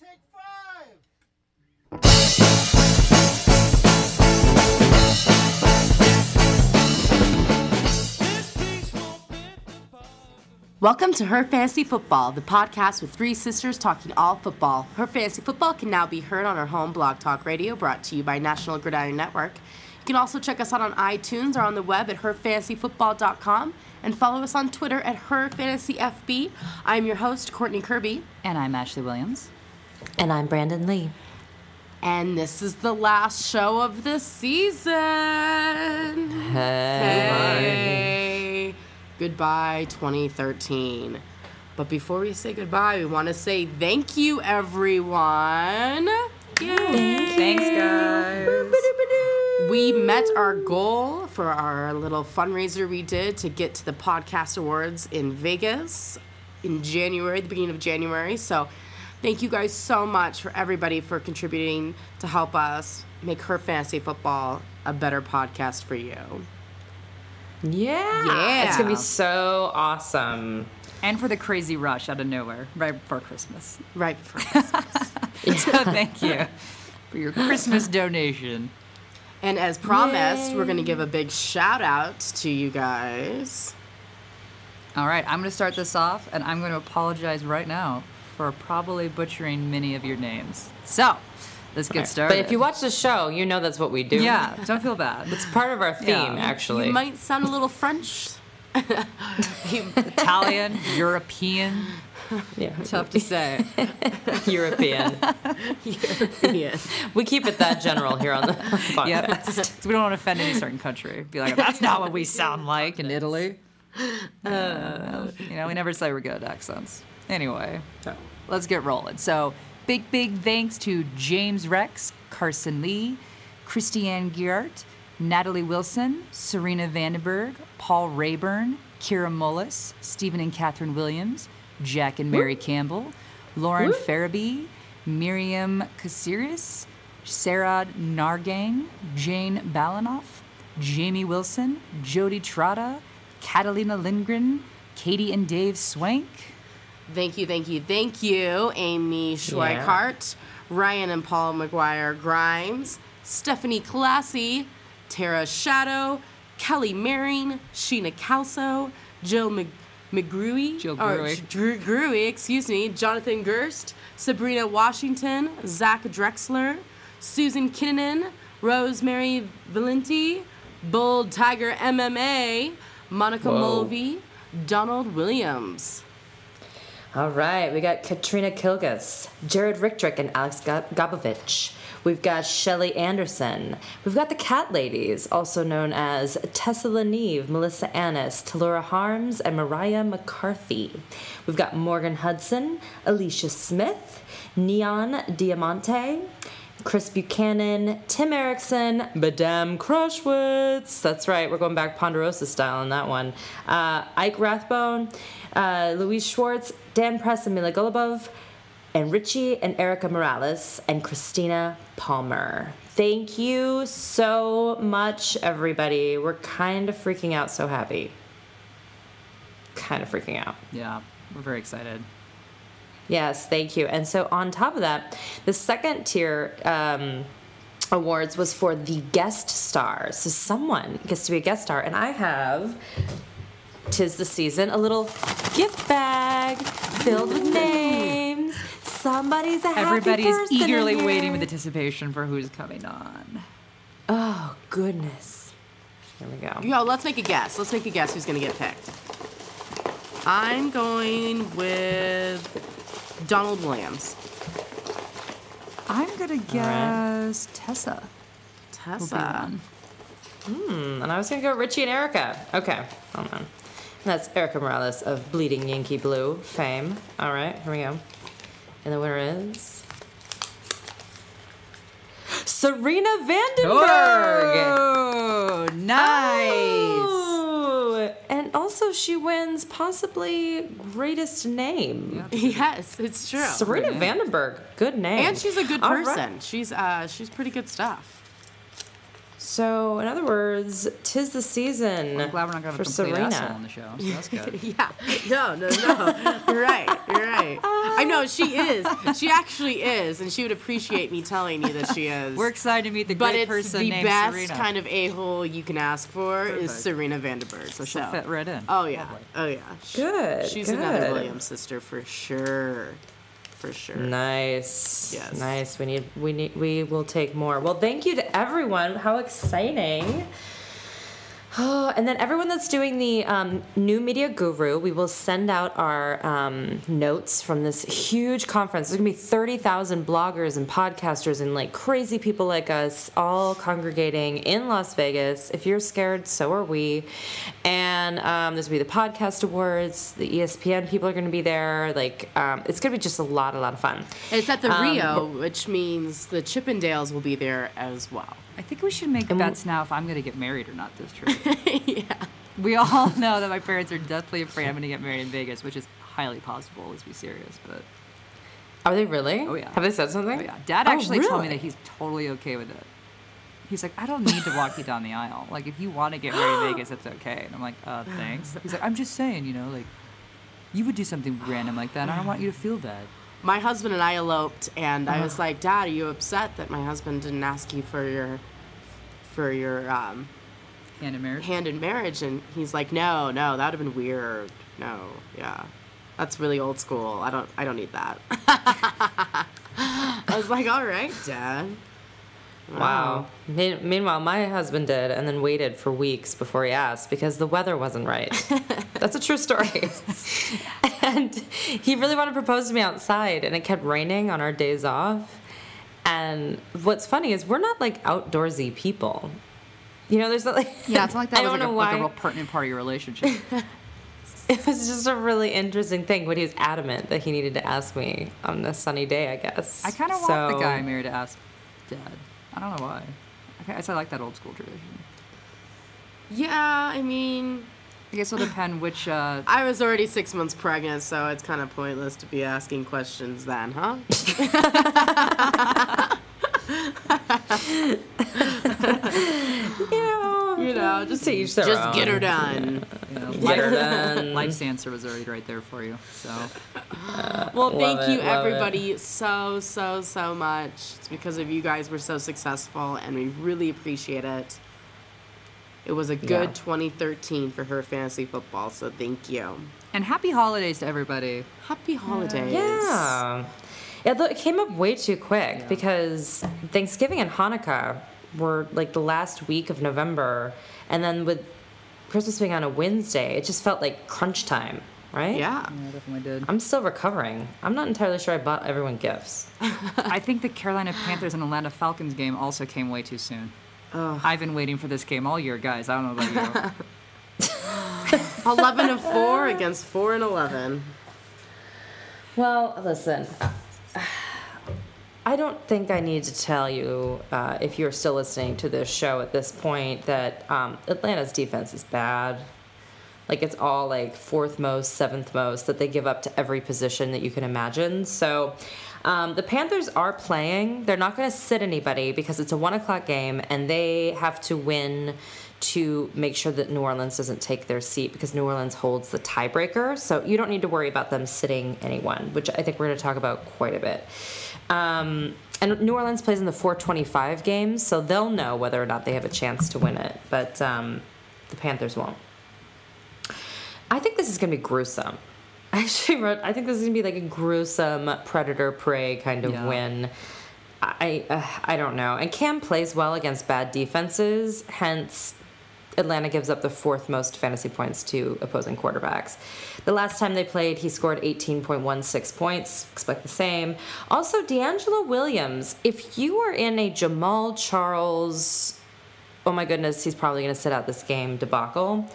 take five. Welcome to Her Fantasy Football, the podcast with three sisters talking all football. Her Fantasy Football can now be heard on our home blog talk radio, brought to you by National Gridiron Network. You can also check us out on iTunes or on the web at herfantasyfootball.com and follow us on Twitter at herfantasyfb. I'm your host, Courtney Kirby, And I'm Ashley Williams. And I'm Brandon Lee. and this is the last show of the season. Hey. Goodbye 2013. But before we say goodbye, we want to say thank you, everyone. Yay. Thanks, guys. We met our goal for our little fundraiser we did to get to the podcast awards in Vegas in January, the beginning of January. So, thank you guys so much for everybody for contributing to help us make her fantasy football a better podcast for you. Yeah. Yeah. It's going to be so awesome. And for the crazy rush out of nowhere right before Christmas. Right before Christmas. So thank you for your Christmas donation. and as promised, we're going to give a big shout out to you guys. All right, I'm going to start this off, and I'm going to apologize right now for probably butchering many of your names. So, let's get started. But if you watch the show, you know that's what we do. yeah, don't feel bad. It's part of our theme, Yeah. actually. You might sound a little French. Italian, European, yeah. tough to say. European. yeah. we keep it that general here on the podcast. Yep. 'Cause we don't want to offend any certain country. Be like, that's not what we sound like in Italy. Uh, you know, we never say we're good at accents. Anyway, let's get rolling. So, big, big thanks to James Rex, Carson Lee, Christiane Giart, Natalie Wilson, Serena Vandenberg, Paul Rayburn, Kira Mullis, Stephen and Catherine Williams, Jack and Mary Campbell, Lauren Farabee, Miriam Kasiris, Sarah Nargang, Jane Balanoff, Jamie Wilson, Jody Trotta, Catalina Lindgren, Katie and Dave Swank. Thank you, thank you, thank you, Amy Schweikart, Ryan and Paul McGuire Grimes, Stephanie Classy, Tara Shadow, Kelly Maring, Sheena Calso, Jill Mc- McGrewy, Jill. J- Grewy, excuse me, Jonathan Gerst, Sabrina Washington, Zach Drexler, Susan Kinnanen, Rosemary Valenti, Bull Tiger MMA, Monica Whoa. Mulvey, Donald Williams. All right, we got Katrina Kilgus, Jared Ricktrick, and Alex Ga- Gabovich. We've got Shelly Anderson. We've got the Cat Ladies, also known as Tessa Leneve, Melissa Annis, Talora Harms, and Mariah McCarthy. We've got Morgan Hudson, Alicia Smith, Neon Diamante, Chris Buchanan, Tim Erickson, Madame Crushwitz. That's right, we're going back Ponderosa style on that one. Uh, Ike Rathbone, uh, Louise Schwartz, Dan Press, and Mila Golubov, and Richie and Erica Morales, and Christina Palmer. Thank you so much, everybody. We're kind of freaking out, so happy. Kind of freaking out. Yeah, we're very excited. Yes, thank you. And so on top of that, the second tier um, awards was for the guest star. So someone gets to be a guest star, and I have. Tis the season, a little gift bag filled with names. Somebody's a happy Everybody is person in eagerly here. waiting with anticipation for who's coming on. Oh goodness! Here we go. Yo, let's make a guess. Let's make a guess who's gonna get picked. I'm going with Donald Williams. I'm gonna guess Tessa. will be Tessa. one. Hmm, and I was gonna go Richie and Erica. Okay, hold on. That's Erica Morales of Bleeding Yankee Blue fame. All right, here we go. And the winner is Serena Vandenberg. Oh, nice. Oh, and also she wins possibly greatest name. Yes, it's true. Serena. Vandenberg, good name. And she's a good All right. person. She's uh she's pretty good stuff. So, in other words, tis the season I'm glad we're not going to for have a complete asshole Serena. on the show. So that's good. Yeah. No, no, no. You're right. You're right. I know she is. She actually is, and she would appreciate me telling you that she is. We're excited to meet the but great it's person the named best kind of a hole you can ask for is Perfect. Serena Vandenberg. So, She'll fit right in. Oh yeah. Lovely. Oh yeah. Sh- Good, She's another. Williams sister for sure. For sure. Nice. Yes. Nice. We need we need we will take more. Well, thank you to everyone. How exciting. Oh, and then everyone that's doing the um, new media guru, we will send out our um, notes from this huge conference. There's gonna be thirty thousand bloggers and podcasters and like crazy people like us, all congregating in Las Vegas. If you're scared, so are we. And um, there's gonna be the podcast awards. The ESPN people are gonna be there. Like um, it's gonna be just a lot, a lot of fun. It's at the Um, Rio, which means the Chippendales will be there as well. I think we should make And bets now if I'm going to get married or not this trip. yeah. we all know that my parents are deathly afraid I'm going to get married in Vegas, which is highly possible. Let's be serious, but Are they really? Oh, yeah. Have they said something? oh yeah, Dad Oh, actually told me that he's totally okay with it. He's like, I don't need to walk you down the aisle. Like, if you want to get married in Vegas, it's okay. And I'm like, uh, thanks. He's like, I'm just saying, you know, like, you would do something random like that. And I don't want you to feel bad. My husband and I eloped, and I Uh-huh. was like, "Dad, are you upset that my husband didn't ask you for your, for your um, Hand in marriage. hand in marriage?" And he's like, "No, no, that would have been weird. No, yeah, that's really old school. I don't, I don't need that." I was like, "All right, Dad." Wow. Me- meanwhile, my husband did and then waited for weeks before he asked because the weather wasn't right. That's a true story. and he really wanted to propose to me outside, and it kept raining on our days off. And what's funny is we're not like outdoorsy people. You know, there's not like Yeah, it's not like that I was don't like a, know like a real pertinent part of your relationship. It was just a really interesting thing, but he was adamant that he needed to ask me on a sunny day, I guess. I kind of want the So- guy married to ask dad. I don't know why. I guess I like that old school tradition. Yeah, I mean, I guess it'll depend which. Uh, I was already six months pregnant, so it's kind of pointless to be asking questions then, huh? You know, You know, just to each their just get her own. done. you know, Get her life- done. Life's answer was already right there for you. So Well, Love thank you it, love it. everybody so so so much. It's because of you guys we're so successful, and we really appreciate it. It was a good Yeah. 2013 for her fantasy football, so thank you. and happy holidays to everybody. Happy holidays. Yeah. It, it came up way too quick Yeah. because Thanksgiving and Hanukkah were like the last week of November. And then with Christmas being on a Wednesday, it just felt like crunch time, right? Yeah. Yeah, definitely did. I'm still recovering. I'm not entirely sure I bought everyone gifts. I think the Carolina Panthers and Atlanta Falcons game also came way too soon. I've been waiting for this game all year, guys. I don't know about you. 11 and 4 against 4 and 11. Well, listen. I don't think I need to tell you, uh, if you're still listening to this show at this point, that um, Atlanta's defense is bad. Like it's all like fourth most, seventh most that they give up to every position that you can imagine. So um, the Panthers are playing. They're not going to sit anybody because it's a one o'clock game and they have to win to make sure that New Orleans doesn't take their seat because New Orleans holds the tiebreaker. So you don't need to worry about them sitting anyone, which I think we're going to talk about quite a bit. Um, and New Orleans plays in the 425 games, so they'll know whether or not they have a chance to win it. But um, the Panthers won't. I think this is going to be gruesome. I actually wrote, I think this is going to be like a gruesome predator prey kind of Yeah. win. I uh, I don't know. And Cam plays well against bad defenses, hence Atlanta gives up the fourth most fantasy points to opposing quarterbacks. The last time they played, he scored 18.16 points. Expect the same. Also, DeAngelo Williams, if you are in a Jamaal Charles, oh my goodness, he's probably going to sit out this game debacle,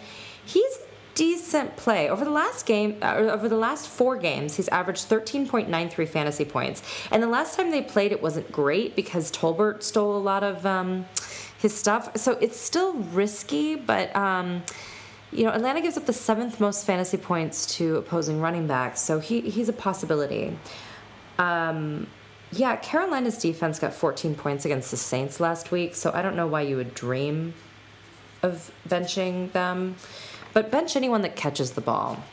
he's decent play. Over the last game, uh, over the last four games, he's averaged 13.93 fantasy points. And the last time they played, it wasn't great because Tolbert stole a lot of um, his stuff. So it's still risky, but. Um, you know, Atlanta gives up the seventh most fantasy points to opposing running backs, so he, he's a possibility. Um, yeah, Carolina's defense got 14 points against the Saints last week, so I don't know why you would dream of benching them. But bench anyone that catches the ball.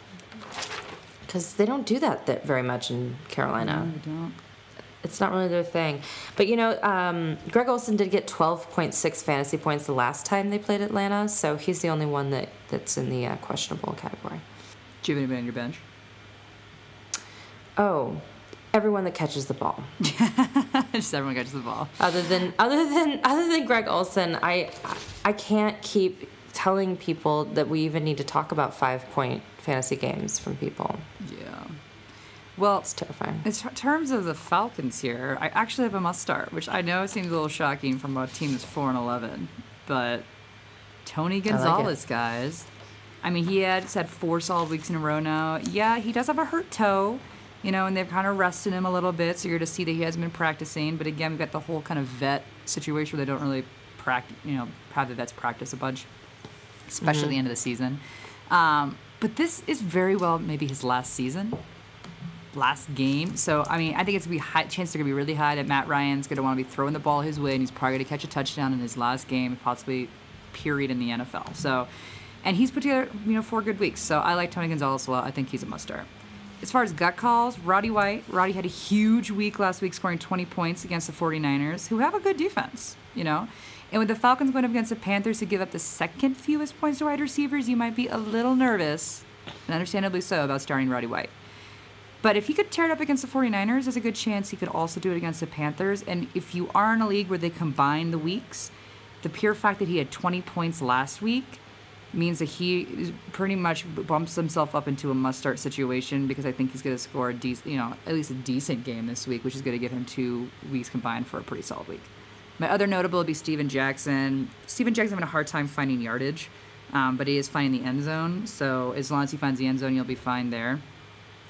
Because they don't do that, that very much in Carolina. Don't. It's not really their thing. But you know, um, Greg Olsen did get 12.6 fantasy points the last time they played Atlanta, so he's the only one that, that's in the uh, questionable category. Do you have anybody on your bench? Oh, everyone that catches the ball. Just everyone catches the ball. other than other than other than Greg Olsen, I I can't keep telling people that we even need to talk about five point fantasy games from people. Yeah. Well, It's terrifying. in ter- terms of the Falcons here, I actually have a must start, which I know seems a little shocking from a team that's 4 and 11, but Tony Gonzalez, guys. I mean, he had, had four solid weeks in a row now. Yeah, he does have a hurt toe, you know, and they've kind of rested him a little bit, so you're to see that he hasn't been practicing. But again, we've got the whole kind of vet situation where they don't really practice, you know, have the vets practice a bunch, especially at the end of the season. Um, but this is very well maybe his last season last game. So I mean, I think it's gonna be high are gonna be really high that Matt Ryan's gonna want to be throwing the ball his way, and he's probably gonna catch a touchdown in his last game, possibly period in the NFL. So, and he's put together you know four good weeks. So I like Tony Gonzalez a lot. I think he's a must start. As far as gut calls, Roddy White. Roddy had a huge week last week, scoring 20 points against the 49ers, who have a good defense, you know. And with the Falcons going up against the Panthers, who give up the second fewest points to wide receivers, you might be a little nervous, and understandably so, about starting Roddy White. But if he could tear it up against the 49ers, there's a good chance he could also do it against the Panthers. And if you are in a league where they combine the weeks, the pure fact that he had 20 points last week means that he pretty much bumps himself up into a must-start situation because I think he's going to score a you know, at least a decent game this week, which is going to give him two weeks combined for a pretty solid week. My other notable would be Steven Jackson. Steven Jackson having a hard time finding yardage, um, but he is finding the end zone. So as long as he finds the end zone, you'll be fine there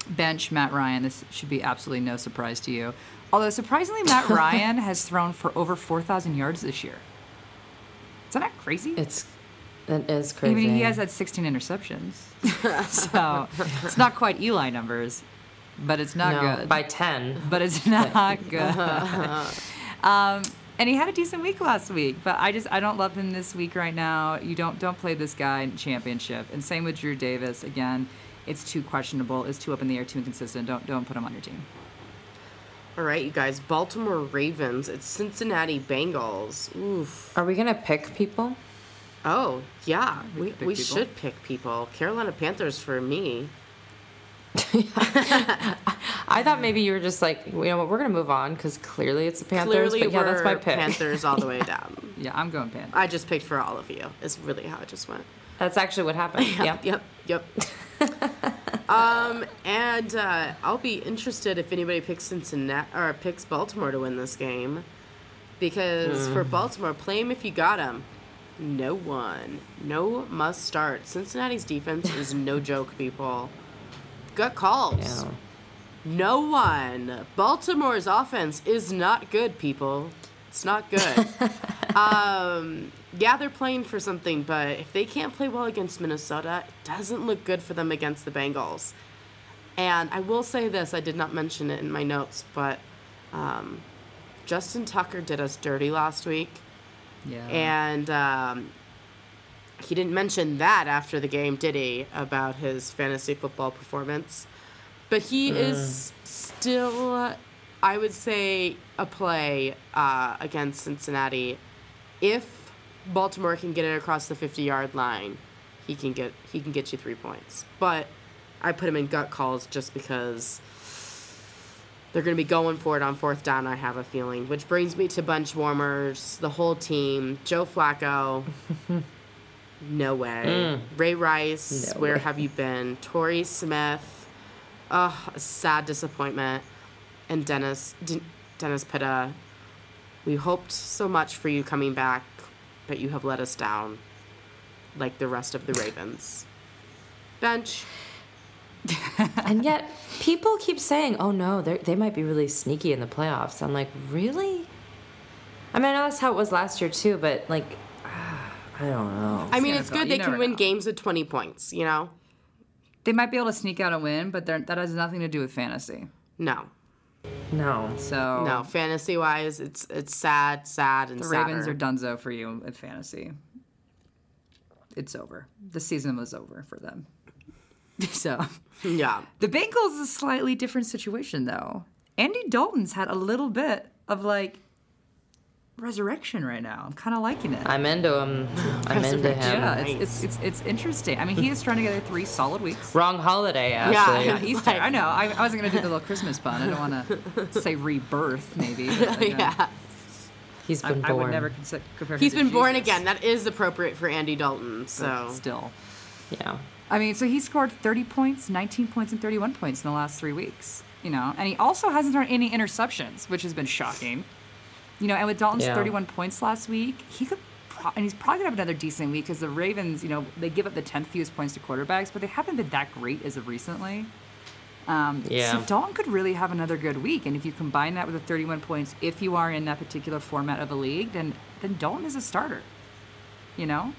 bench Matt Ryan. This should be absolutely no surprise to you. Although surprisingly, Matt Ryan has thrown for over 4,000 yards this year. Isn't that crazy? It's it is I mean, he has had 16 interceptions, so it's not quite Eli numbers, but it's not no, good. by 10. but it's not good. um, and he had a decent week last week, but I just I don't love him this week right now. You don't don't play this guy in championship. And same with Drew Davis. Again, it's too questionable. It's too up in the air. Too inconsistent. Don't don't put him on your team. All right, you guys. Baltimore Ravens. It's Cincinnati Bengals. Oof. Are we going to pick people? Oh, yeah. We We, could pick we should pick people. Carolina Panthers for me. I thought maybe you were just like, you know what, we're going to move on because clearly it's the Panthers. Clearly, but yeah, that's my pick. Panthers all the way down. Yeah, I'm going Panthers. I just picked for all of you. Is really how it just went. That's actually what happened. Yep, Yep. yep, yep. Um, and uh, I'll be interested if anybody picks Cincinnati or picks Baltimore to win this game, because for Baltimore, play 'em if you got 'em. No one, no must start. Cincinnati's defense is no joke, people. Gut calls. Yeah. No one. Baltimore's offense is not good, people. It's not good. um, yeah, they're playing for something, but if they can't play well against Minnesota, it doesn't look good for them against the Bengals. And I will say this I did not mention it in my notes, but um, Justin Tucker did us dirty last week. Yeah. And um, he didn't mention that after the game, did he, about his fantasy football performance? But he is still, I would say, a play uh, against Cincinnati. If Baltimore can get it across the 50 yard line, he can get he can get you three points. But I put him in gut calls just because they're going to be going for it on fourth down, I have a feeling. Which brings me to bench warmers, the whole team. Joe Flacco. no way. Mm. Ray Rice, No where way. have you been? Torrey Smith. Ugh, a sad disappointment. And Dennis D- Dennis Pitta. We hoped so much for you coming back, but you have let us down. Like the rest of the Ravens. Bench. And yet, people keep saying, "Oh no, they they might be really sneaky in the playoffs." I'm like, really? I mean, I know that's how it was last year too, but like, I don't know. I mean, Yeah, it's good they can win know. games with 20 points, you know? they might be able to sneak out a win, but that has nothing to do with fantasy. No. No. So No, fantasy wise, it's it's sad, sad, and the sadder. Ravens are donezo for you in fantasy. It's over. The season was over for them. So Yeah, the Bengals is a slightly different situation though. Andy Dalton's had a little bit of like resurrection right now. I'm kind of liking it. I'm into him. I'm into him. yeah, it's, it's it's it's interesting. I mean, he is trying to together three solid weeks. Wrong holiday, Yeah, Yeah, Easter. like- I know. I, I wasn't gonna do the little Christmas pun. I don't want to say rebirth, maybe. but, you know, yeah. He's I, been I born. I would never consider, compare. him He's to been born again. That is appropriate for Andy Dalton. but So still. Yeah. I mean, so he scored 30 points, 19 points, and 31 points in the last three weeks. You know, and he also hasn't thrown any interceptions, which has been shocking. You know, and with Dalton's Yeah. 31 points last week, he could, pro- and he's probably gonna have another decent week because the Ravens, you know, they give up the 10th fewest points to quarterbacks, but they haven't been that great as of recently. Um, Yeah. So Dalton could really have another good week, and if you combine that with the 31 points, if you are in that particular format of a league, then then Dalton is a starter. You know,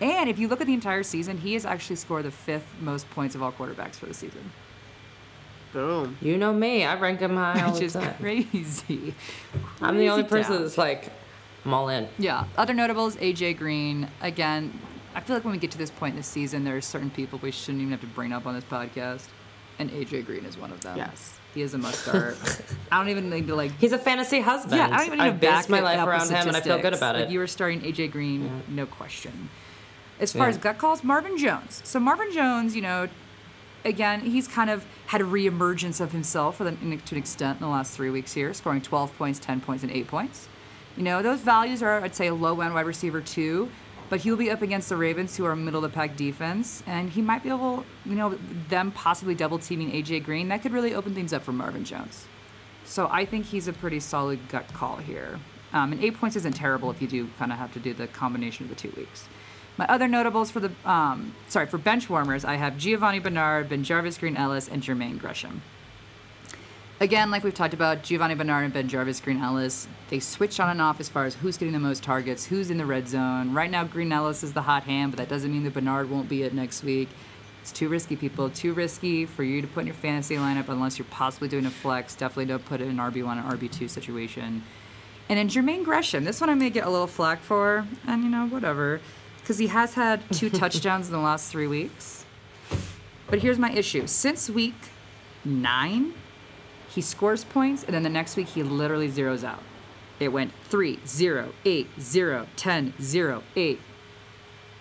and if you look at the entire season, he has actually scored the fifth most points of all quarterbacks for the season, boom. You know me. I rank him high all which the is time. crazy. I'm the only person town. that's like, I'm all in. Yeah. Other notables, AJ Green. Again, I feel like when we get to this point in the season, there are certain people we shouldn't even have to bring up on this podcast, and AJ Green is one of them. Yes. He is a must start. I don't even need to like. He's a fantasy husband. Yeah, I don't even need I've to back based my it life up with around him, and I feel good statistics. about like it. You were starting AJ Green, no question. As far Yeah. as gut calls, Marvin Jones. So Marvin Jones, you know, again, he's kind of had a reemergence of himself to an extent in the last three weeks here, scoring 12 points, 10 points, and 8 points. You know, those values are, I'd say, a low end wide receiver too, but he'll be up against the Ravens, who are middle of the pack defense, and he might be able, you know, them possibly double teaming AJ Green. That could really open things up for Marvin Jones. So I think he's a pretty solid gut call here. Um, and eight points isn't terrible if you do kind of have to do the combination of the two weeks. My other notables for the um, sorry for bench warmers, I have Giovani Bernard, BenJarvus, Green Ellis, and Jermaine Gresham. Again, like we've talked about, Giovani Bernard and BenJarvus, Green Ellis, they switch on and off as far as who's getting the most targets, who's in the red zone. Right now, Green Ellis is the hot hand, but that doesn't mean that Bernard won't be it next week. It's too risky, people. Too risky for you to put in your fantasy lineup unless you're possibly doing a flex. Definitely don't put it in an RB1 or RB2 situation. And then Jermaine Gresham, this one I may get a little flack for, and you know, whatever, because he has had two touchdowns in the last three weeks. But here's my issue. Since week nine, he scores points, and then the next week he literally zeroes out. It went 3, 0, 8, 0, 10, 0, 8.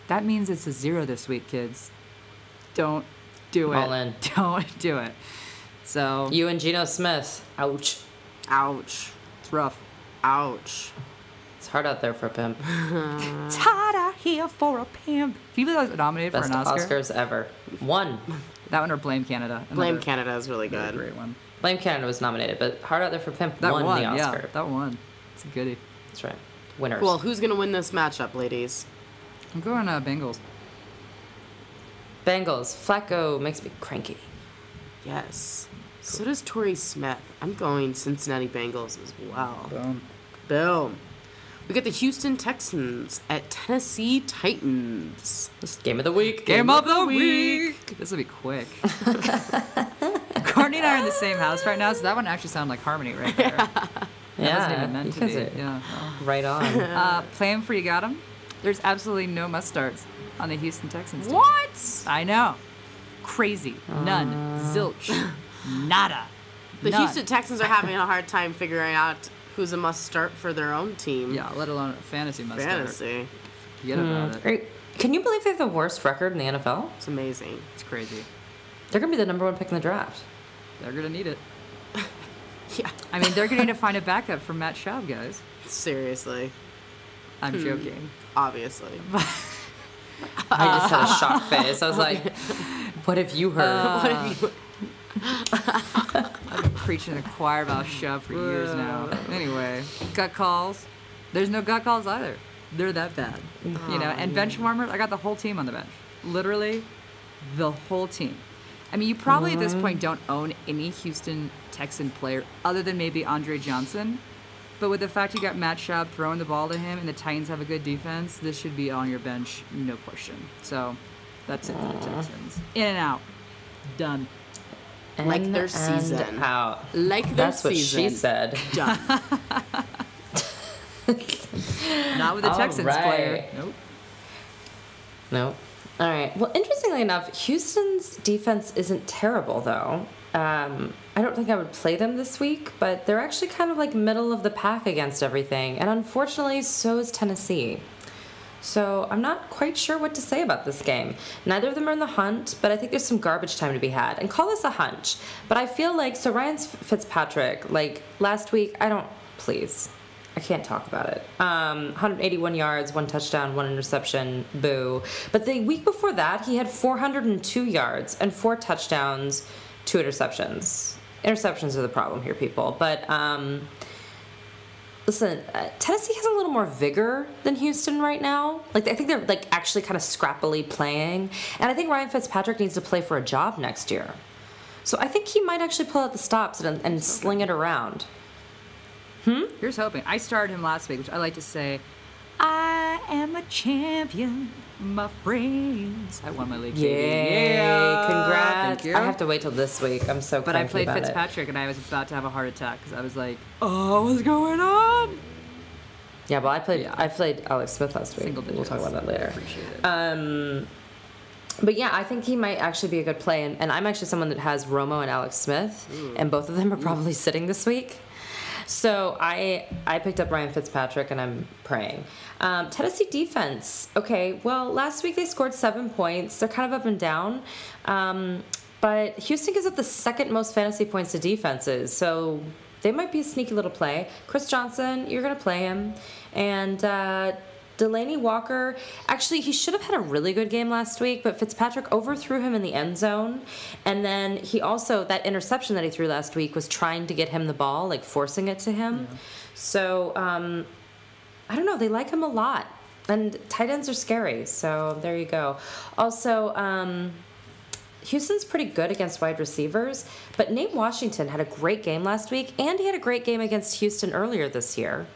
That means it's a zero this week, kids. Don't do it. All in. Don't do it. So, You and Geno Smith. Ouch. Ouch. it's rough. Ouch. It's hard out there for a pimp. It's hot out here for a pimp. Can you believe I was nominated Best for an Oscar? Oscars ever. One. That one or Blame Canada? Blame Canada is really really good. Great one. Blame Canada was nominated, but Hard Out There for Pimp That won one, the Oscar. yeah, that one. It's a goodie. That's right. Winners. Well, who's gonna win this matchup, ladies? I'm going uh, Bengals. Bengals. Flacco makes me cranky. Yes. So does Torrey Smith. I'm going Cincinnati Bengals as well. Boom. Boom. We got the Houston Texans at Tennessee Titans. This game of the week. Game of the week. This will be quick. Courtney and I are in the same house right now, so that one actually sounded like harmony right there. That Yeah. wasn't even meant you to guys be. are Yeah. Right on. Uh, playing for you got 'em. There's absolutely no must starts on the Houston Texans. team. What? I know. Crazy. None. Zilch. Nada. The None. Houston Texans are having a hard time figuring out who's a must start for their own team. Yeah, let alone a fantasy must start. Fantasy. Forget about it. Great. Can you believe they have the worst record in the NFL? It's amazing. It's crazy. They're gonna be the number one pick in the draft. They're gonna need it. Yeah. I mean, they're gonna need to find a backup for Matt Schaub, guys. Seriously. I'm Hmm. joking. Obviously. I just had a shocked face. I was like, "What have you heard?" what have you I've been preaching to the choir about Schaub for years now. Anyway, gut calls. There's no gut calls either. They're that bad. You know, oh, and bench warmers, I got the whole team on the bench. Literally, the whole team. I mean, you probably at this point don't own any Houston Texan player other than maybe Andre Johnson. But with the fact you got Matt Schaub throwing the ball to him and the Titans have a good defense, this should be on your bench, no question. So that's it for the Texans. In and out. Done. Like their season. out. Like their That's what season. she said. Done. Not with the All Texans player. right. Nope. No. All right. Well, interestingly enough, Houston's defense isn't terrible, though. Um, I don't think I would play them this week, but they're actually kind of like middle of the pack against everything. And unfortunately, so is Tennessee. So I'm not quite sure what to say about this game. Neither of them are in the hunt, but I think there's some garbage time to be had. And call this a hunch. But I feel like, so Ryan Fitzpatrick, like last week, I don't, please. I can't talk about it. Um, 181 yards, one touchdown, one interception, boo. But the week before that, he had 402 yards and four touchdowns, two interceptions. Interceptions are the problem here, people. But um, listen, uh, Tennessee has a little more vigor than Houston right now. Like I think they're like actually kind of scrappily playing, and I think Ryan Fitzpatrick needs to play for a job next year. So I think he might actually pull out the stops and, and sling it around. Hmm. Here's hoping. I started him last week, which I like to say, I am a champion, my friends. I won my league. Yay! Yeah. Congrats! Thank you. I have to wait till this week. I'm so. But I played about it. Fitzpatrick, and I was about to have a heart attack because I was like, "Oh, what's going on?" Yeah, well, I played. Yeah. I played Alex Smith last week. Single We'll talk about that later. Appreciate it. Um, but yeah, I think he might actually be a good play, and, and I'm actually someone that has Romo and Alex Smith, and both of them are probably sitting this week. So I I picked up Ryan Fitzpatrick, and I'm praying. Um, Tennessee defense. Okay, well, last week they scored seven points. They're kind of up and down. Um, but Houston gives up the second most fantasy points to defenses, so they might be a sneaky little play. Chris Johnson, you're going to play him. And uh, Delanie Walker, actually, he should have had a really good game last week, but Fitzpatrick overthrew him in the end zone. And then he also, that interception that he threw last week was trying to get him the ball, like forcing it to him. So, um, I don't know, they like him a lot. And tight ends are scary, so there you go. Also, um, Houston's pretty good against wide receivers, but Nate Washington had a great game last week, and he had a great game against Houston earlier this year.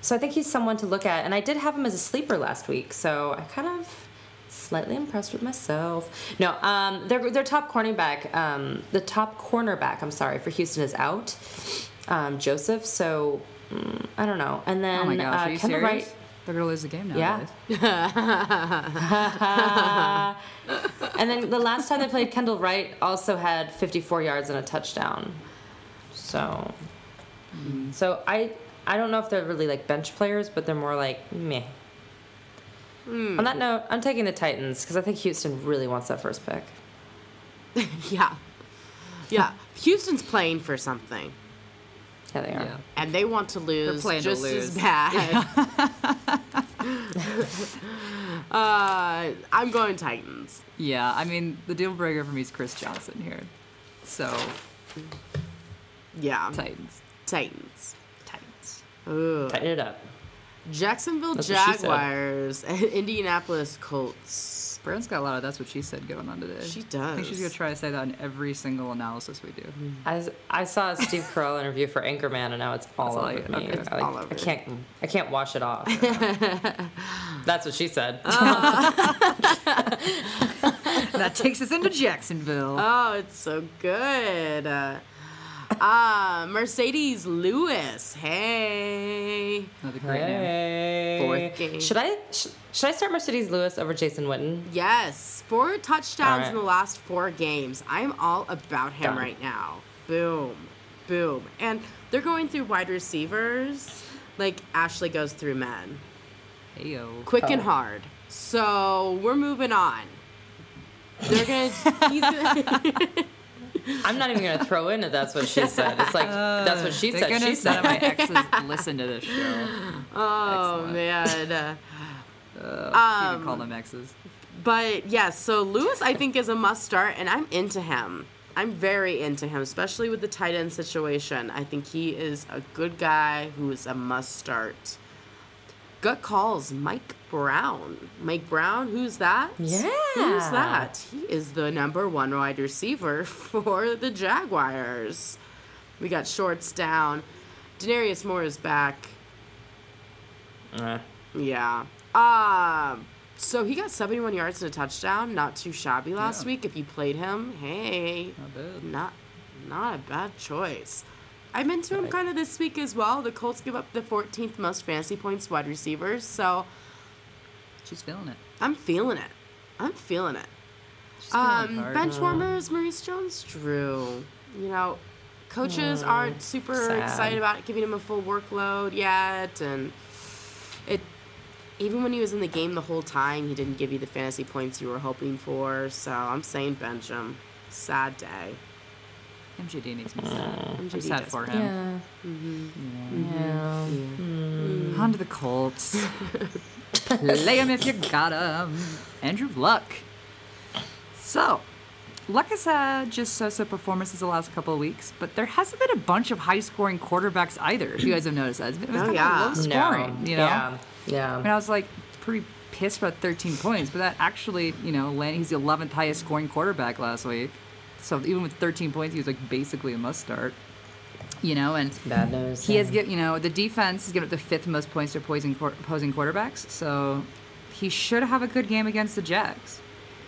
So I think he's someone to look at, and I did have him as a sleeper last week, so I kind of slightly impressed with myself. No, um, their their top cornerback, um, the top cornerback, I'm sorry, for Houston is out, um, Joseph. So mm, I don't know, and then oh my gosh, uh, are you Kendall serious? Wright. They're gonna lose the game now. Yeah. and then the last time they played, Kendall Wright also had 54 yards and a touchdown. So, so I I don't know if they're really like bench players, but they're more like meh. On that note, I'm taking the Titans because I think Houston really wants that first pick. yeah. Yeah. Houston's playing for something. Yeah, they are. Yeah. And they want to lose playing to just lose. as bad. uh, I'm going Titans. Yeah, I mean the deal breaker for me is Chris Johnson here. So Yeah. Titans. Titans. Titans. Ugh. Tighten it up. Jacksonville That's what she said. Jaguars and Indianapolis Colts. Brandon's got a lot of that's what she said going on today. She does. I think she's gonna try to say that in every single analysis we do. I, I saw a Steve Carell interview for Anchorman, and now it's all That's all over you- me. okay. It's I, like, all over I can't I can't wash it off. That's what she said. that takes us into Jacksonville. Oh, it's so good. Uh, uh, Marcedes Lewis. Hey. Another great name. Hey. Fourth game. Should I sh- should I start Marcedes Lewis over Jason Witten? Yes, four touchdowns All right. in the last four games. I'm all about him Done. right now. Boom, boom. And they're going through wide receivers like Ashley goes through men. Heyo. Quick and Oh. hard. So we're moving on. They're gonna. He's gonna I'm not even gonna throw in that that's what she said. It's like uh, that's what she said. She goodness none said. of my exes listen to this show. oh Excellent. man. Uh, you Um, call them exes. But yes, so Lewis I think is a must start, and I'm into him. I'm very into him, especially with the tight end situation. I think he is a good guy who is a must start. Gut calls Mike Brown. Mike Brown, who's that? Yeah. Who's that? He is the number one wide receiver for the Jaguars. We got shorts down. Denarius Moore is back. Uh, Yeah. Um. So he got 71 yards and a touchdown. Not too shabby last Yeah. week. If you played him, hey, Not bad. not not a bad choice. I'm into him Right. kind of this week as well. The Colts give up the 14th most fantasy points wide receivers, so She's feeling it. I'm feeling it. I'm feeling it. She's Um, bench warmers, Maurice Jones-Drew. You know, coaches aren't super sad. excited about giving him a full workload yet, and. Even when he was in the game the whole time, he didn't give you the fantasy points you were hoping for. So I'm saying bench him. Sad day. MJD needs to be sad. Mm. I'm sad for him. Mm-hmm. Yeah. Yeah. On to the Colts. Play him if you got him. Andrew Luck. So, Luck has had just so-so performances the last couple of weeks, but there hasn't been a bunch of high-scoring quarterbacks either. If you guys have noticed that, it's been, it's Oh, been yeah. low scoring. You know, Yeah. Yeah. I mean, I was like pretty pissed about 13 points, but that actually, you know, land, he's the 11th highest scoring quarterback last week. So even with 13 points, he was like basically a must start. You know, and Bad news. he has yeah. given, you know, the defense has given up the fifth most points to opposing, opposing quarterbacks. So he should have a good game against the Jags.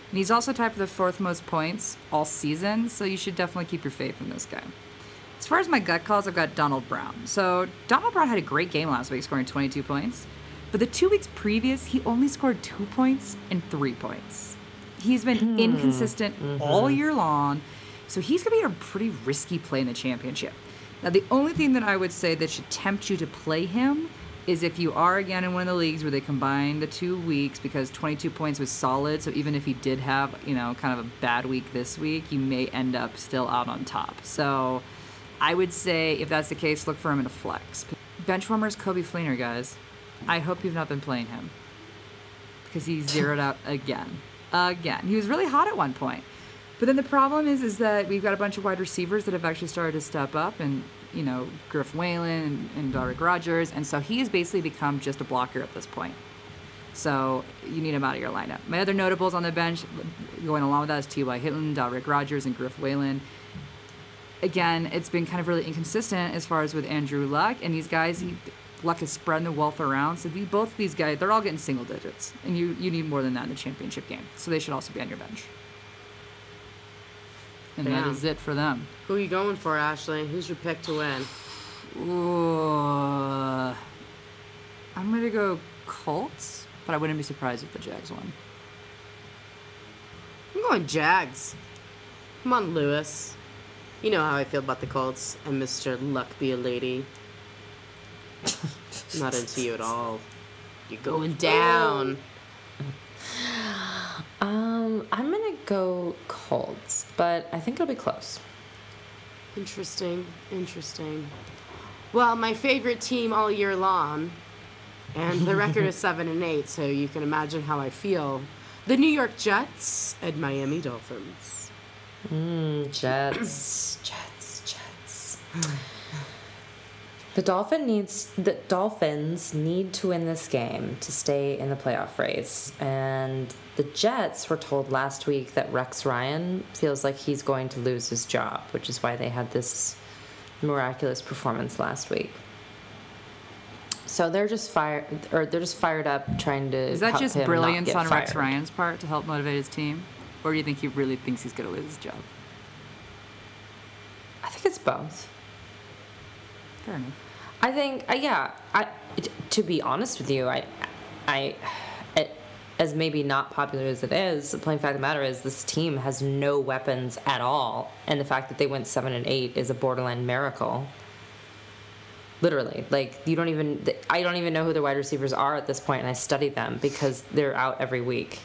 And he's also tied for the fourth most points all season. So you should definitely keep your faith in this guy. As far as my gut calls, I've got Donald Brown. So Donald Brown had a great game last week, scoring 22 points. But the two weeks previous, he only scored two points and three points. He's been hmm. inconsistent mm-hmm. all year long. So he's going to be a pretty risky play in the championship. Now, the only thing that I would say that should tempt you to play him is if you are again in one of the leagues where they combine the two weeks because 22 points was solid. So even if he did have, you know, kind of a bad week this week, you may end up still out on top. So I would say if that's the case, look for him in a flex. Benchwarmers Coby Fleener, guys. I hope you've not been playing him because he zeroed out again. Again. He was really hot at one point. But then the problem is is that we've got a bunch of wide receivers that have actually started to step up and you know, Griff Whalen and, and Da'Rick Rogers, and so he has basically become just a blocker at this point. So you need him out of your lineup. My other notables on the bench, going along with that, is T.Y. Hilton, Da'Rick Rogers, and Griff Whalen. Again, it's been kind of really inconsistent as far as with Andrew Luck, and these guys, he, Luck is spreading the wealth around. So we, both of these guys, they're all getting single digits, and you, you need more than that in a championship game. So they should also be on your bench. And that Yeah. is it for them. Who are you going for, Ashley? Who's your pick to win? Ooh, I'm gonna go Colts, but I wouldn't be surprised if the Jags won. I'm going Jags. Come on, Lewis. You know how I feel about the Colts and Mr. Luck be a lady. Not into you at all. You're going down. Um, I'm gonna go Colts, but I think it'll be close. Interesting. Interesting. Well, my favorite team all year long, and the record is seven and eight, so you can imagine how I feel. The New York Jets and Miami Dolphins. Mm, Jets, Jets, Jets. The Dolphin needs the Dolphins need to win this game to stay in the playoff race. And the Jets were told last week that Rex Ryan feels like he's going to lose his job, which is why they had this miraculous performance last week. So they're just fired, or they're just fired up, trying to. Is that just brilliance on Rex. Ryan's part to help motivate his team? Or do you think he really thinks he's going to lose his job? I think it's both. Fair enough. I think, uh, yeah. I t- to be honest with you, I, I, it, as maybe not popular as it is, the plain fact of the matter is this team has no weapons at all, and the fact that they went seven and eight is a borderline miracle. Literally, like you don't even, I don't even know who the wide receivers are at this point, and I study them because they're out every week.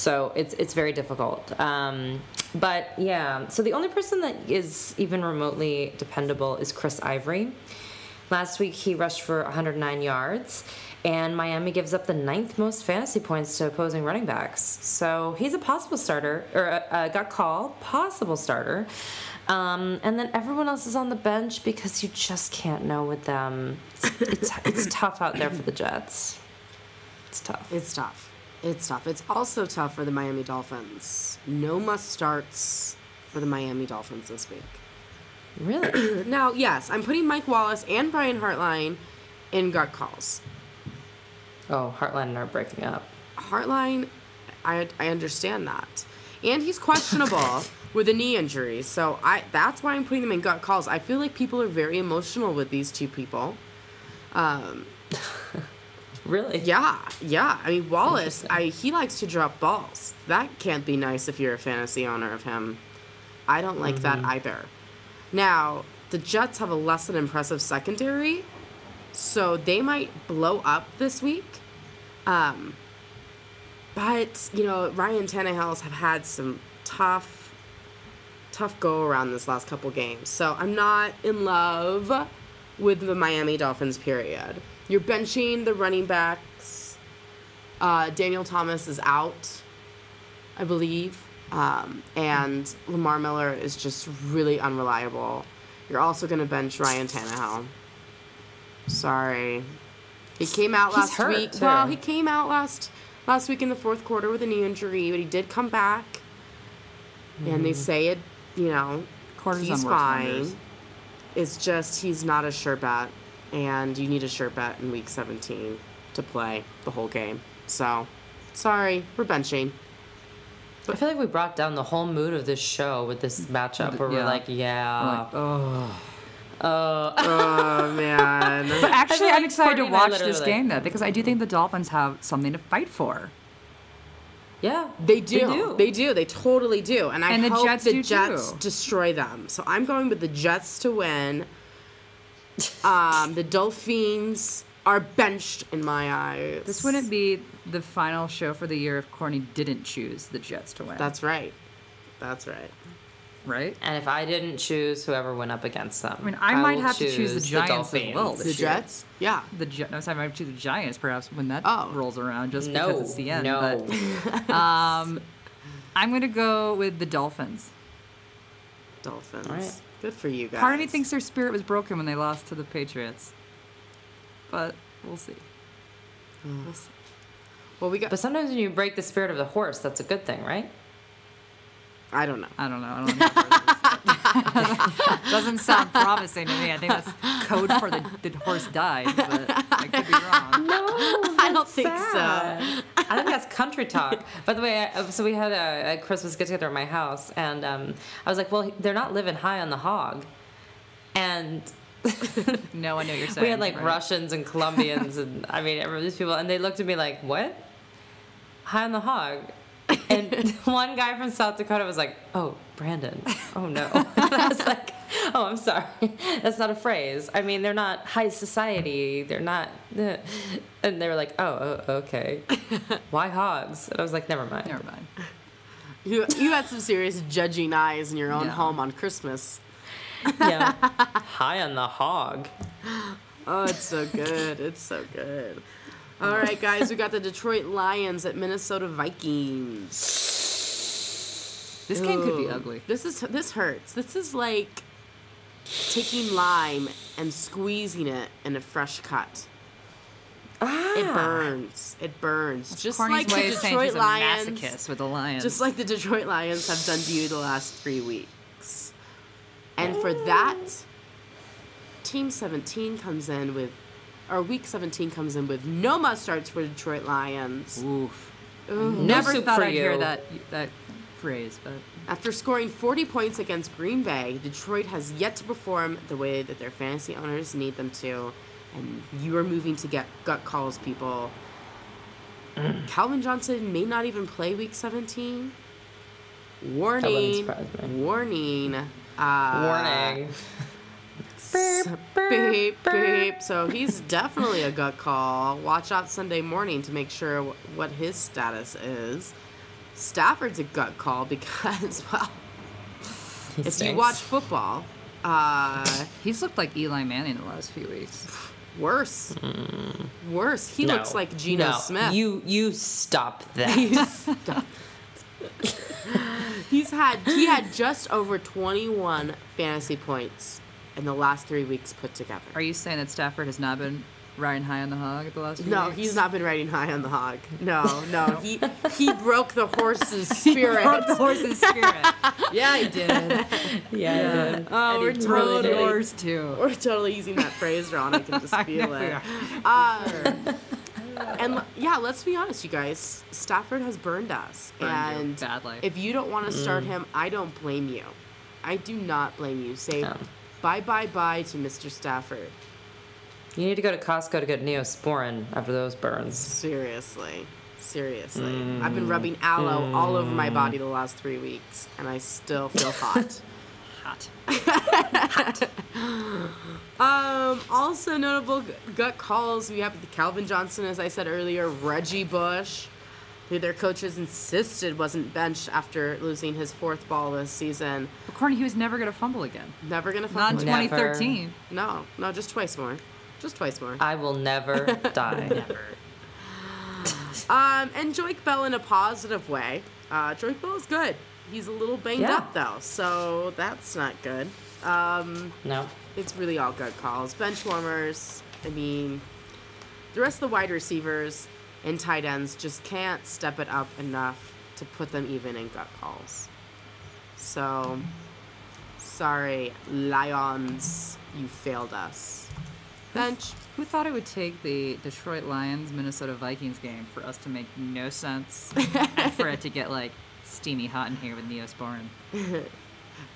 So it's it's very difficult. Um, but yeah, so the only person that is even remotely dependable is Chris Ivory. Last week he rushed for 109 yards, and Miami gives up the ninth most fantasy points to opposing running backs. So he's a possible starter, or uh, uh, got called possible starter. Um, and then everyone else is on the bench because you just can't know with them. It's, it's, it's tough out there for the Jets. It's tough. It's tough. It's tough. It's also tough for the Miami Dolphins. No must starts for the Miami Dolphins this week. Really? Now, yes, I'm putting Mike Wallace and Brian Hartline in gut calls. Oh, Hartline and I are breaking up. Hartline, I, I understand that. And he's questionable. with a knee injury. So I that's why I'm putting them in gut calls. I feel like people are very emotional with these two people. Um, Really? yeah, yeah. I mean Wallace, I he likes to drop balls. That can't be nice if you're a fantasy owner of him. I don't like that either. Now, the Jets have a less than impressive secondary, so they might blow up this week. Um, but you know, Ryan Tannehill's have had some tough, tough go around this last couple games. So I'm not in love with the Miami Dolphins. Period. You're benching the running backs. Uh, Daniel Thomas is out, I believe, um, and Lamar Miller is just really unreliable. You're also going to bench Ryan Tannehill. Sorry, he came out He's last hurt, week. too. Well, he came out last last week in the fourth quarter with a knee injury, but he did come back. And they say it, you know, Cortisone he's fine. It's just he's not a sure bet, and you need a sure bet in week 17 to play the whole game. So, sorry, we're benching. I feel like we brought down the whole mood of this show with this matchup where we're Yeah. like, yeah. Like, oh. uh, Oh man. But actually, like I'm excited to Courtney and I watch this game though because I do think the Dolphins have something to fight for. yeah. They do. do. They do. They totally do. And I And the hope Jets the do Jets too. destroy them. So I'm going with the Jets to win. Um, the Dolphins are benched in my eyes. This wouldn't be the final show for the year if Courtney didn't choose the Jets to win. That's right. That's right. right. And if I didn't choose whoever went up against them, I mean, I might will have to choose the Giants as well The this year. Jets? Yeah. The Gi- no, sorry, I might choose the Giants perhaps when that Oh. rolls around, just No, because it's the end. no. But, um, I'm gonna go with the Dolphins. Dolphins. All right. Good for you guys. Part of me thinks their spirit was broken when they lost to the Patriots, but we'll see. Mm. We'll see. Well, we got. But sometimes when you break the spirit of the horse, that's a good thing, right? I don't know. I don't know. I don't know. Doesn't sound promising to me. I think that's code for the, the horse died, but I could be wrong. No, I don't think so. I think that's country talk. By the way, I, so we had a, a Christmas get together at my house, and um, I was like, "Well, they're not living high on the hog," and No, I know what you're saying. we had like right? Russians and Colombians, and I mean, these people, and they looked at me like, "What? High on the hog?" And one guy from South Dakota was like, "Oh, Brandon. Oh no." I was like, "Oh, I'm sorry. That's not a phrase. I mean, they're not high society. They're not." uh," And they were like, "Oh, oh okay. Why hogs?" And I was like, "Never mind." Never mind. You, you had some serious judging eyes in your own Yeah. home on Christmas. Yeah. High on the hog. Oh, it's so good. It's so good. All right, guys, we got the Detroit Lions at Minnesota Vikings. This game could be ugly. This is this hurts. This is like taking lime and squeezing it in a fresh cut. Ah. It burns. It burns. Just Corny's like way the Detroit Lions. with the Lions. Just like the Detroit Lions have done to you the last three weeks. And for that, Team 17 comes in with, or Week 17 comes in with no must starts for Detroit Lions. Oof. Ooh. No Never soup thought I'd hear that that phrase, but After scoring 40 points against Green Bay, Detroit has yet to perform the way that their fantasy owners need them to. And you are moving to get gut calls, people. Calvin Johnson may not even play week 17. Warning. surprise me. Warning. Uh, Warning. Beep, beep. So he's definitely a gut call. Watch out Sunday morning to make sure wh- what his status is. Stafford's a gut call because, well, He if you watch football, uh, he's looked like Eli Manning the last few weeks. worse. Worse. He No. looks like Geno no. Smith. You you stop that. Stop. He's had he had just over 21 fantasy points in the last three weeks put together. Are you saying that Stafford has not been riding high on the hog at the last few No, weeks? he's not been riding high on the hog. No, no, he he broke the horse's spirit. Broke the horse's spirit. yeah, he did. yeah. Oh, and we're he rode totally, yours too. we're totally using that phrase wrong. I can just I feel know it. are. Uh, and yeah, let's be honest, you guys. Stafford has burned us, Burned you and badly. if you don't want to start him, I don't blame you. I do not blame you. Say No. Bye, bye, bye to Mr. Stafford. You need to go to Costco to get Neosporin after those burns. Seriously, seriously. I've been rubbing aloe all over my body the last three weeks, and I still feel hot. Hot. Um, also notable gut calls. We have Calvin Johnson, as I said earlier, Reggie Bush, who their coaches insisted wasn't benched after losing his fourth ball this season. But Courtney, he was never going to fumble again. Never gonna fumble. Not in fumble. Never. 2013. No, no, just twice more. Just twice more. I will never die. Um, and Joique Bell in a positive way. Uh, Joique Bell is good. He's a little banged Yeah. up though, so that's not good. Um, No. it's really all gut calls. Bench warmers, I mean, the rest of the wide receivers and tight ends just can't step it up enough to put them even in gut calls. So, sorry, Lions, you failed us. Bench, Who thought it would take the Detroit Lions Minnesota Vikings game for us to make no sense for it to get like steamy hot in here with Neosporin?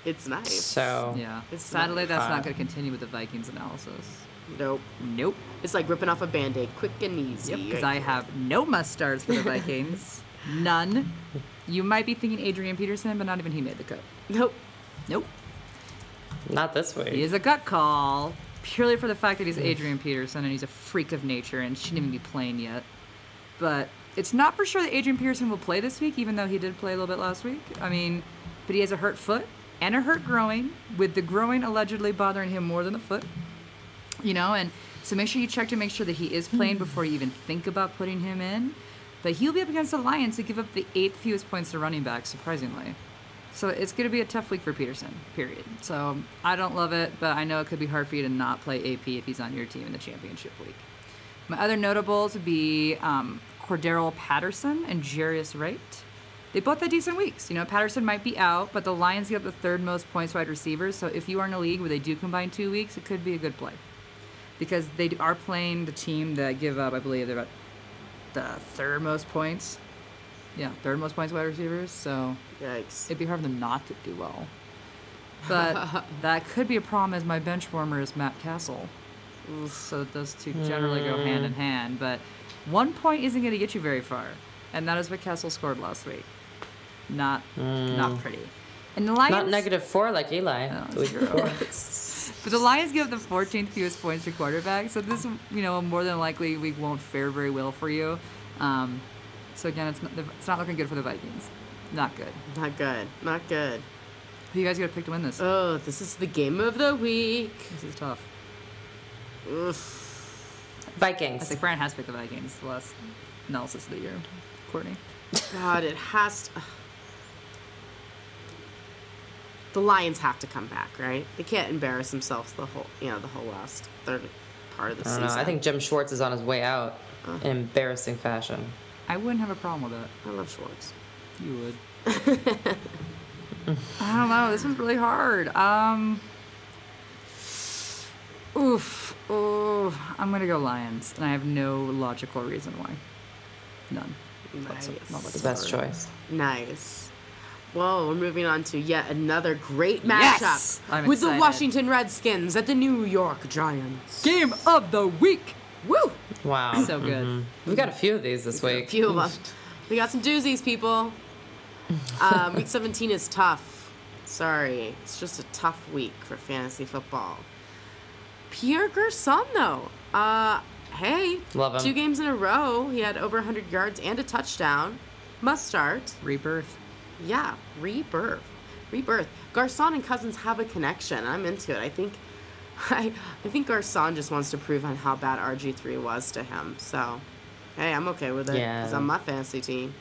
it's nice. So Yeah. It's Sadly, not that's fun. not going to continue with the Vikings analysis. Nope. Nope. It's like ripping off a band aid, quick and easy. Yep, because I have no must starts for the Vikings. None. You might be thinking Adrian Peterson, but not even he made the cut. Nope. Nope. not this week. He is a gut call purely for the fact that he's Adrian Peterson and he's a freak of nature and shouldn't even be playing yet. But it's not for sure that Adrian Peterson will play this week, even though he did play a little bit last week. I mean, but he has a hurt foot and a hurt growing, with the growing allegedly bothering him more than the foot. You know, and so make sure you check to make sure that he is playing before you even think about putting him in. But he'll be up against the Lions, who give up the eighth fewest points to running backs, surprisingly. So it's going to be a tough week for Peterson, period. So I don't love it, but I know it could be hard for you to not play AP if he's on your team in the championship week. My other notables would be um, Cordarrelle Patterson and Jarius Wright. They both had decent weeks. You know, Patterson might be out, but the Lions give up the third most points wide receivers. So if you are in a league where they do combine two weeks, it could be a good play. Because they are playing the team that give up, I believe, they're about the third most points. Yeah, third most points wide receivers. So Yikes. it'd be hard for them not to do well. But that could be a problem as my bench warmer is Matt Cassel. So those two generally go hand in hmm. hand. But one point isn't going to get you very far. And that is what Cassel scored last week. Not not hmm. pretty. And the Lions Not negative four like Eli. Oh, no, the week zero. before. But the Lions give the 14th fewest points to quarterback, so this, you know, more than likely we won't fare very well for you. Um, so again, it's not, it's not looking good for the Vikings. Not good. Not good. Not good. Who you guys got to pick to win this? Oh, this is the game of the week. This is tough. Oof. I think Brian has picked the Vikings the last analysis of the year. Courtney. God, it has to. The Lions have to come back, right? They can't embarrass themselves the whole, you know, the whole last third part of the I season. know. I think Jim Schwartz is on his way out in embarrassing fashion. I wouldn't have a problem with that. I love Schwartz. You would. I don't know. This was really hard. Um. Oof. Oh, I'm gonna go Lions, and I have no logical reason why. None. Nice. not The best Sorry. choice. Nice. Well, we're moving on to yet another great Yes! matchup I'm with the. Washington Redskins at the New York Giants. Game of the week. Woo! Wow. So good. We've got a few of these this A week. A few of them. We got some doozies, people. Um, week 17 is tough. Sorry. It's just a tough week for fantasy football. Pierre Garcon, though. Uh, hey. Love him. Two games in a row. He had over 100 yards and a touchdown. Must start. Rebirth. Yeah, rebirth. Rebirth. Garcon and Cousins have a connection. I'm into it. I think I I think Garcon just wants to prove on how bad RG3 was to him. So, hey, I'm okay with it Yeah. because I'm my fantasy team.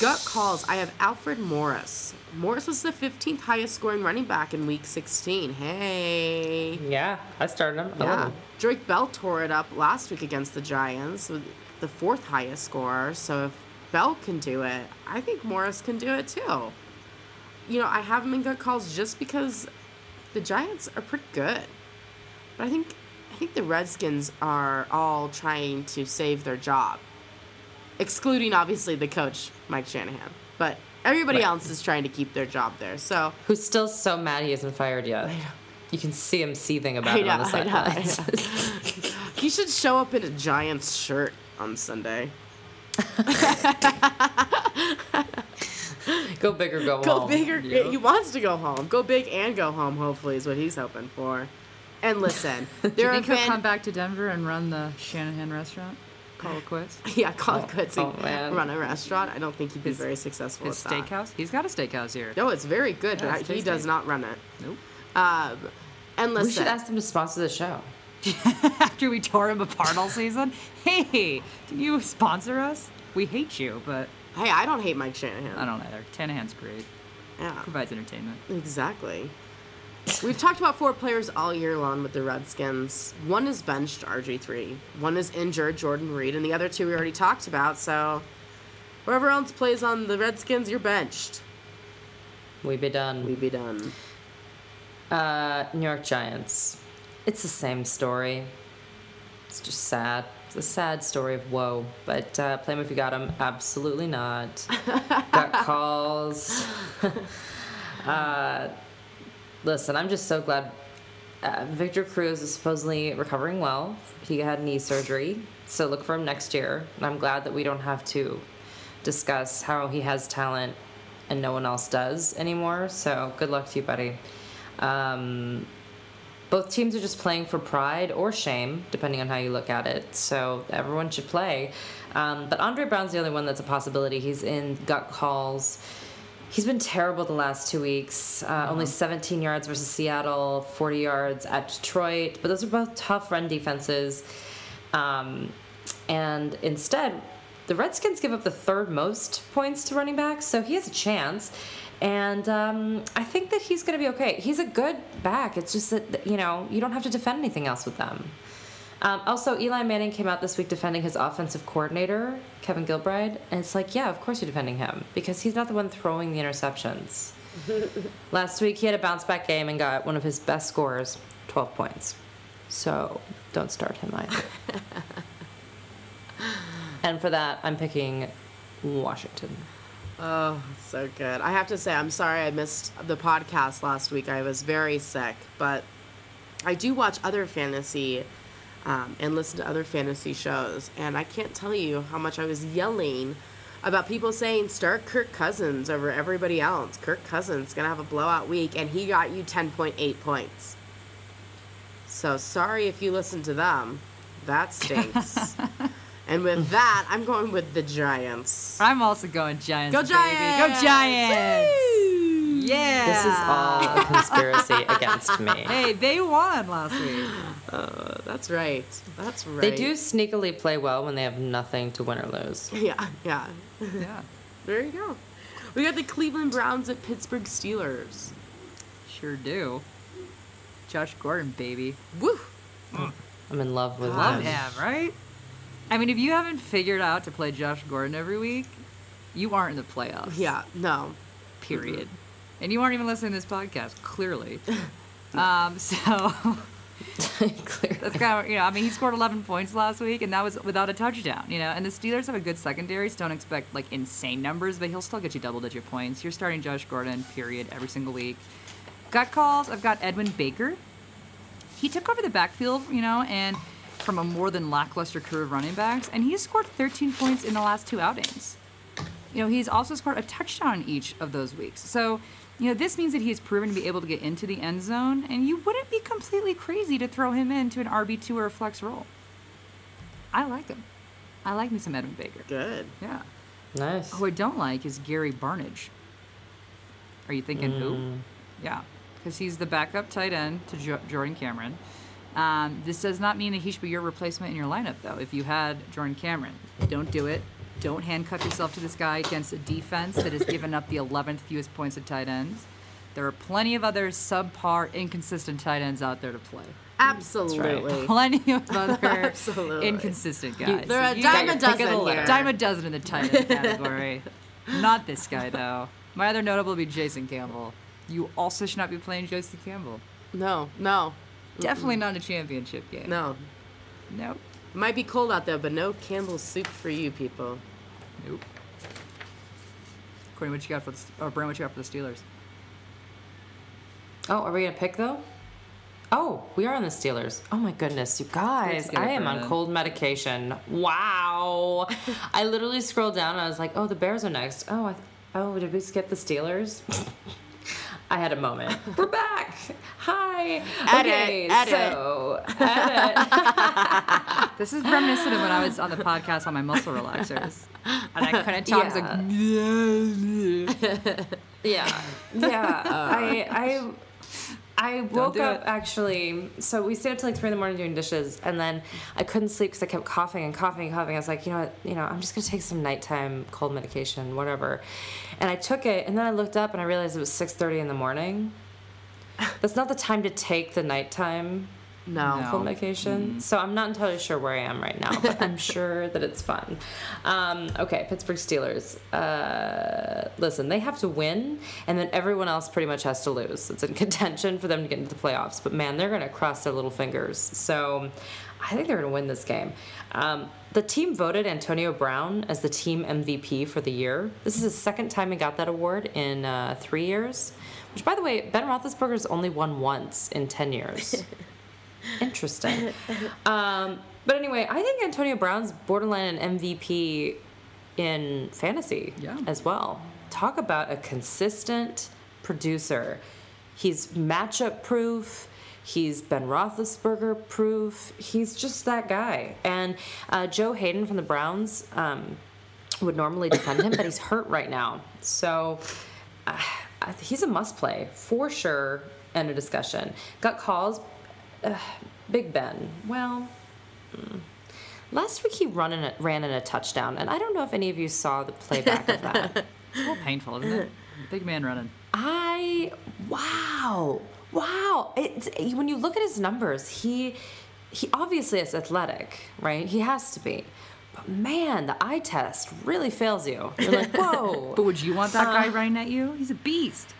Gut calls. I have Alfred Morris. Morris was the 15th highest scoring running back in week 16. Hey. Yeah, I started him. I Yeah. him. Drake Bell tore it up last week against the Giants with the fourth highest scorer. So if Bell can do it, I think Morris can do it too. You know, I have him in good calls just because the Giants are pretty good. But I think I think the Redskins are all trying to save their job, excluding obviously the coach Mike Shanahan. But everybody Right. else is trying to keep their job there. So Who's still so mad he isn't fired yet. You can see him seething about I it on the know, sidelines. he should show up in a Giants shirt on Sunday. go big or go, Go home. big or yeah. he wants to go home. Go big and go home. Hopefully, is what he's hoping for. And listen, Do there you are think he'll fan- come back to Denver and run the Shanahan restaurant? Call it quits. Yeah, call it Oh, quits oh, and run a restaurant. I don't think he'd be His- very successful His at that. steakhouse? He's got a steakhouse here. No, it's very good, Yeah, but it's he does not run it. Nope. Um, and We should ask them to sponsor the show. After we tore him apart all season, hey, can you sponsor us? We hate you, but hey, I don't hate Mike Shanahan. I don't either. Shanahan's great. Yeah, Provides entertainment. exactly. We've talked about four players all year long with the Redskins. One is benched, RG3. One is injured, Jordan Reed, and the other two we already talked about. So, whoever else plays on the Redskins, you're benched. We be done. We be done. Uh, New York Giants. It's the same story. It's just sad. It's a sad story of woe. But uh, play 'em if you got 'em. Absolutely not. got calls. uh, listen, I'm just so glad. Uh, Victor Cruz is supposedly recovering well. He had knee surgery, so look for him next year. And I'm glad that we don't have to discuss how he has talent and no one else does anymore. So good luck to you, buddy. Um, both teams are just playing for pride or shame, depending on how you look at it. So everyone should play. Um, but Andre Brown's the only one that's a possibility. He's in gut calls. He's been terrible the last two weeks. Uh, Only 17 yards versus Seattle, 40 yards at Detroit. But those are both tough run defenses. Um, and instead, the Redskins give up the third most points to running backs, so he has a chance. And um, I think that he's going to be okay. He's a good back. It's just that, you know, you don't have to defend anything else with them. Um, also, Eli Manning came out this week defending his offensive coordinator, Kevin Gilbride. And it's like, yeah, of course you're defending him because he's not the one throwing the interceptions. Last week, he had a bounce back game and got one of his best scores 12 points. So don't start him either. and for that, I'm picking Washington. Oh, so good. I have to say, I'm sorry I missed the podcast last week. I was very sick, but I do watch other fantasy um, and listen to other fantasy shows, and I can't tell you how much I was yelling about people saying start Kirk Cousins over everybody else. Kirk Cousins gonna have a blowout week, and he got you 10.8 points. So sorry if you listen to them. That stinks. and with that, I'm going with the Giants. I'm also going Giants. Go baby. Giants! Go Giants! Woo! Yeah. This is all a conspiracy against me. Hey, they won last week. Uh, that's right. That's right. They do sneakily play well when they have nothing to win or lose. Yeah, yeah. Yeah, There you go. We got the Cleveland Browns at Pittsburgh Steelers. sure do. Josh Gordon, baby. Woo! I'm in love with Love him. him, right? I mean, if you haven't figured out to play Josh Gordon every week, you aren't in the playoffs. Yeah, no. Period. And you aren't even listening to this podcast, clearly. um, so Clearly. that's kind of you know. I mean, he scored 11 points last week, and that was without a touchdown. You know, and the Steelers have a good secondary, so don't expect like insane numbers, but he'll still get you double-digit points. You're starting Josh Gordon, period, every single week. Gut calls. I've got Edwin Baker. He took over the backfield, you know, and from a more than lackluster crew of running backs, and he's scored 13 points in the last two outings. You know, he's also scored a touchdown in each of those weeks. So, you know, this means that he's proven to be able to get into the end zone, and you wouldn't be completely crazy to throw him into an RB2 or a flex role. I like him. I like me some Edwin Baker. Good. Yeah. Nice. Who I don't like is Gary Barnidge. Are you thinking who? Mm. Yeah, because he's the backup tight end to jo- Jordan Cameron. Um, this does not mean that he should be your replacement in your lineup, though. If you had Jordan Cameron, don't do it. Don't handcuff yourself to this guy against a defense that has given up the 11th fewest points of tight ends. There are plenty of other subpar, inconsistent tight ends out there to play. Absolutely. Plenty of other Absolutely. inconsistent guys. They're So a dime a your pick of dozen the litter. here. Dime a dozen in the tight end category. not this guy though. My other notable would be Jason Campbell. You also should not be playing Jason Campbell. No, no. Definitely not a championship game. No. Nope. It might be cold out there, but no Campbell's soup for you people. Nope. Courtney, what you got for the or Brent, what you got for the Steelers? Oh, are we gonna pick though? Oh, we are on the Steelers. Oh my goodness, you guys! I am on cold medication. Wow! I literally scrolled down and I was like, "Oh, the Bears are next." Oh, I th- oh, did we skip the Steelers? I had a moment. We're back. Hi. Edit, okay, edit. so edit. This is reminiscent of when I was on the podcast on my muscle relaxers, and I couldn't talk. I was like, Yeah, yeah. Uh, I I I woke do up it. actually. So we stayed up till like three in the morning doing dishes, and then I couldn't sleep because I kept coughing and coughing and coughing. I was like, you know what, you know, I'm just gonna take some nighttime cold medication, whatever. And I took it, and then I looked up and I realized it was 6:30 in the morning. That's not the time to take the nighttime No. No. cold medication. So I'm not entirely sure where I am right now, but I'm sure that it's fun. Um, okay, Pittsburgh Steelers. Uh, listen, they have to win, and then everyone else pretty much has to lose. It's in contention for them to get into the playoffs, but man, they're going to cross their little fingers. So I think they're going to win this game. Um, the team voted Antonio Brown as the team MVP for the year. This is the second time he got that award in uh, three years. Which, by the way, Ben Roethlisberger's only won once in 10 years. Interesting. Um, but anyway, I think Antonio Brown's borderline an MVP in fantasy Yeah. as well. Talk about a consistent producer. He's matchup proof. He's Ben Roethlisberger proof. He's just that guy. And uh, Joe Haden from the Browns um, would normally defend him, but he's hurt right now. So uh, he's a must play for sure. End of discussion. Got calls. Uh, Big Ben. Well, mm. last week he run in a, ran in a touchdown, and I don't know if any of you saw the playback of that. It's a little painful, isn't it? Big man running. I wow wow. It's, when you look at his numbers, he he obviously is athletic, right? He has to be. But man, the eye test really fails you. You're like, whoa. But would you want that guy running at you? He's a beast.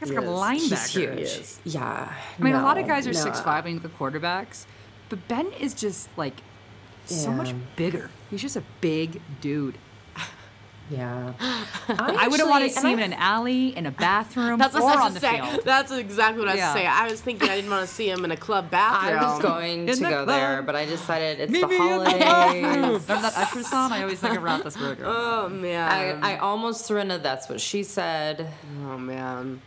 He's like a Yes. linebacker. He's huge. is. Yeah. I mean, a lot of guys are no. six five when you the quarterbacks, but Ben is just like so much bigger. He's just a big dude. Yeah. I wouldn't want to see him and in an alley, in a bathroom, That's what or I was on to the say. field. That's exactly what I was Yeah. saying. I was thinking I didn't want to see him in a club bathroom. I was going to the go club. there, but I decided it's Meet the me the holidays. Remember that Usher song? I always think of Roethlisberger. Oh man. I, I almost threw in a that's what she said, oh man.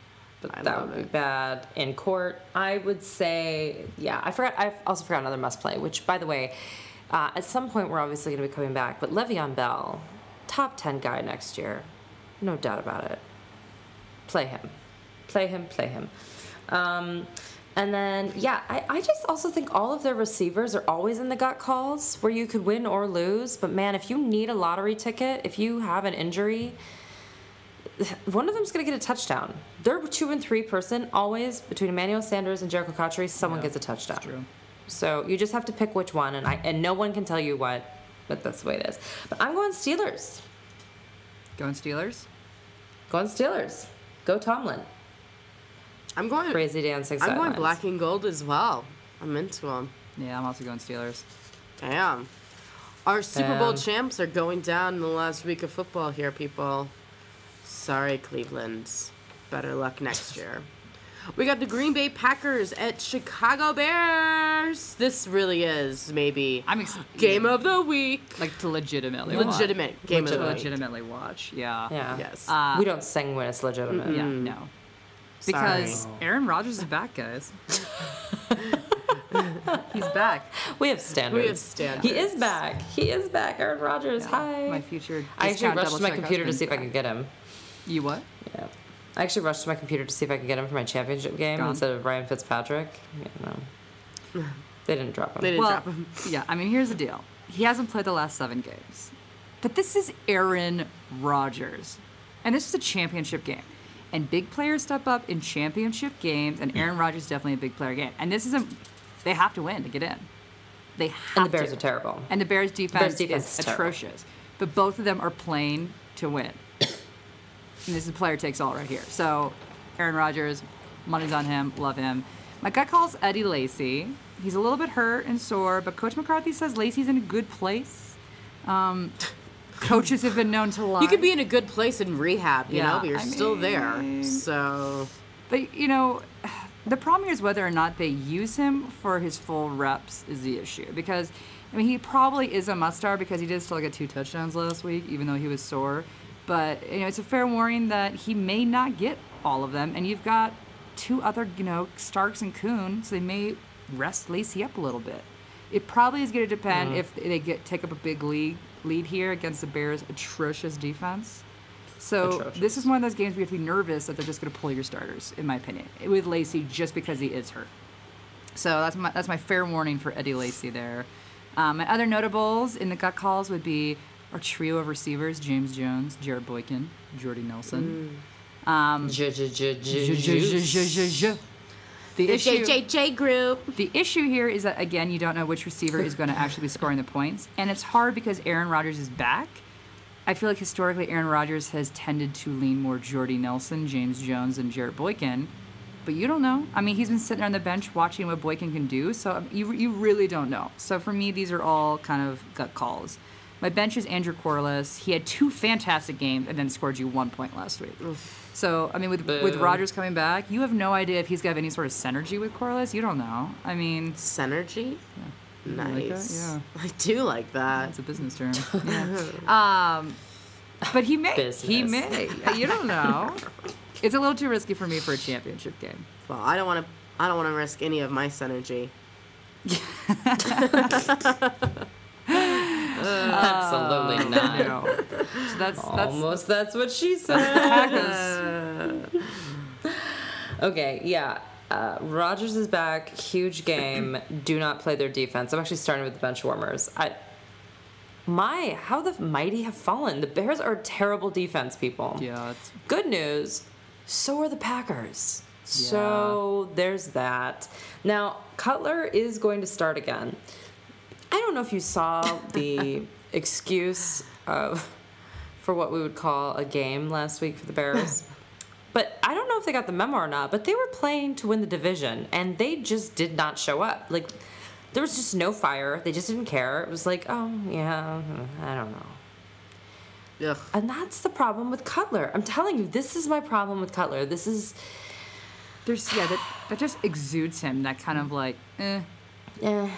I that would be bad in court. I would say, yeah, I forgot. I also forgot another must play, which, by the way, uh, at some point we're obviously going to be coming back. But Le'Veon Bell, top ten guy next year, no doubt about it. Play him, play him, play him. Um, and then, yeah, I, I just also think all of their receivers are always in the gut calls where you could win or lose. But man, if you need a lottery ticket, if you have an injury, one of them's going to get a touchdown. They're two and three person always between Emmanuel Sanders and Jerricho Cotchery. Someone Yeah, gets a touchdown. true. So you just have to pick which one, and I and no one can tell you what, but that's the way it is. But I'm going Steelers. Going Steelers? Going Steelers. Go Tomlin. I'm going. Crazy dancing. I'm going sidelines. black and gold as well. I'm into them. Yeah, I'm also going Steelers. Damn. Our Super Bowl Damn. champs are going down in the last week of football here, people. Sorry, Cleveland. Better luck next year. We got the Green Bay Packers at Chicago Bears. This really is maybe I'm ex- game of the week. like to legitimately Legitimate watch. game to of the week. legitimately watch. Yeah. Yeah. Yes. Uh, we don't sing when it's legitimate. Yeah. No. Because Sorry. Aaron Rodgers is back, guys. He's back. We have standards. We have standards. He is back. He is back. Aaron Rodgers. Hi. My future. I actually discount rushed to my computer to husband. see if I could get him. You what? Yeah. I actually rushed to my computer to see if I could get him for my championship game Gone. instead of Ryan Fitzpatrick. You know. They didn't drop him. They didn't well, drop him. yeah. I mean, here's the deal. He hasn't played the last seven games, but this is Aaron Rodgers, and this is a championship game. And big players step up in championship games, and Aaron Rodgers is definitely a big player game. And this isn't. They have to win to get in. They have And the Bears to. are terrible. And the Bears defense, defense is is atrocious. But both of them are playing to win. And this is player takes all right here. So Aaron Rodgers, money's on him, love him. My gut calls Eddie Lacy. He's a little bit hurt and sore, but Coach McCarthy says Lacy's in a good place. Um, coaches have been known to lie. You could be in a good place in rehab, you Yeah, know, but you're I still mean- there. So But you know, the problem here is whether or not they use him for his full reps is the issue. Because I mean, he probably is a must star because he did still get two touchdowns last week, even though he was sore. But you know, it's a fair warning that he may not get all of them, and you've got two other, you know, Starks and Kuhn, so they may rest Lacy up a little bit. It probably is going to depend if they get take up a big lead lead here against the Bears' atrocious defense. So Atrocious. this is one of those games where you have to be nervous that they're just going to pull your starters, in my opinion, with Lacy just because he is hurt. So that's my that's my fair warning for Eddie Lacy there. Um, my other notables in the gut calls would be our trio of receivers: James Jones, Jarrett Boykin, Jordy Nelson. Um, The issue, JJJ group. the issue here is that again, you don't know which receiver is going to actually be scoring the points, and it's hard because Aaron Rodgers is back. I feel like historically Aaron Rodgers has tended to lean more Jordy Nelson, James Jones, and Jarrett Boykin, but you don't know. I mean, he's been sitting on the bench watching what Boykin can do, so um, you you really don't know. So for me, these are all kind of gut calls. My bench is Andrew Quarless. He had two fantastic games and then scored you one point last week. So I mean, with with Boo. Rodgers coming back, you have no idea if he's got any sort of synergy with Quarless. You don't know. I mean, Synergy. Like? Nice. Yeah. I do like that. That's a business term. Yeah. um, but he may. Business. He may. You don't know. It's a little too risky for me for a championship game. Well, I don't want to. I don't want to risk any of my synergy. Absolutely You not. know. So that's that's Almost that's what she said. Okay, yeah. Uh, Rodgers is back. Huge game. Do not play their defense. I'm actually starting with the bench warmers. I, my, how the mighty have fallen. The Bears are terrible defense, people. Yeah. It's, Good news. So are the Packers. So there's that. Now Cutler is going to start again. I don't know if you saw the excuse of for what we would call a game last week for the Bears. But I don't know if they got the memo or not, but they were playing to win the division and they just did not show up. Like there was just no fire. They just didn't care. It was like, oh yeah, I don't know. Ugh. And that's the problem with Cutler. I'm telling you, this is my problem with Cutler. This is there's yeah that that just exudes him that kind of like eh. eh,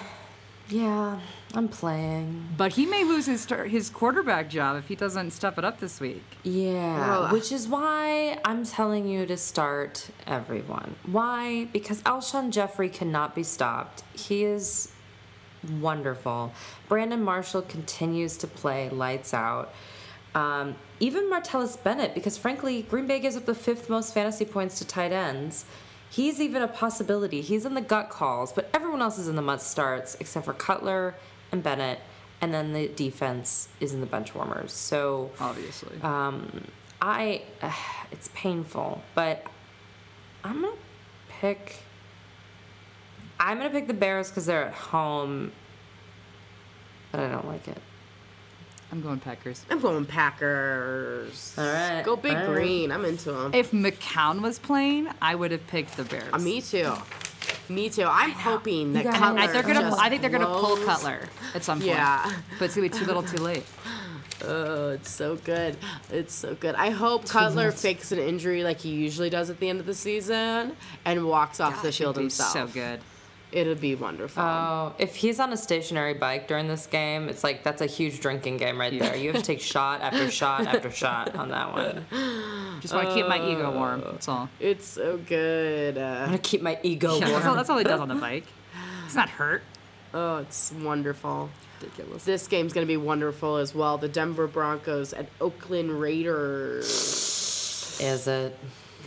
yeah, I'm playing. But he may lose his start, his quarterback job if he doesn't step it up this week. Yeah, Ugh. which is why I'm telling you to start everyone. Why? Because Alshon Jeffery cannot be stopped. He is wonderful. Brandon Marshall continues to play lights out. Um, even Martellus Bennett, because frankly, Green Bay gives up the fifth most fantasy points to tight ends. He's even a possibility. He's in the gut calls, but everyone else is in the must starts except for Cutler and Bennett, and then the defense is in the bench warmers. So Obviously. um, I, it's painful, but I'm gonna pick. I'm gonna pick the Bears because they're at home, but I don't like it. I'm going Packers. I'm going Packers. All right, Go big all right. green. I'm into them. If McCown was playing, I would have picked the Bears. Uh, me too. Me too. I'm hoping that Cutler I, they're gonna. just I think they're gonna pull blows- Cutler at some point. Yeah. but it's gonna be too little, too late. Oh, it's so good. It's so good. I hope Cutler fakes an injury like he usually does at the end of the season and walks off the Gosh, field himself. So good. It'll be wonderful. Oh, if he's on a stationary bike during this game, it's like that's a huge drinking game right there. You have to take shot after shot after shot on that one. Just want to keep my ego warm. That's all. it's so good. Uh, gonna keep my ego Yeah, that's, all warm. that's all he does on the bike. He's not hurt. oh, it's wonderful. Ridiculous. This game's going to be wonderful as well. The Denver Broncos and Oakland Raiders. Is it?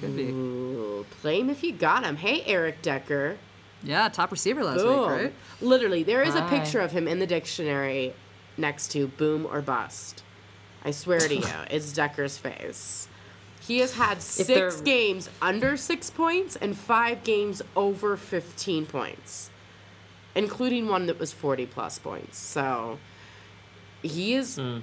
Could be. Ooh, play him if you got him. Hey, Eric Decker. Yeah, top receiver last Boom. week, right? Literally, there is a picture of him in the dictionary next to boom or bust. I swear to you, it's Decker's face. He has had 6 games under 6 points and 5 games over 15 points, including one that was 40 plus points. So, he is Hmm.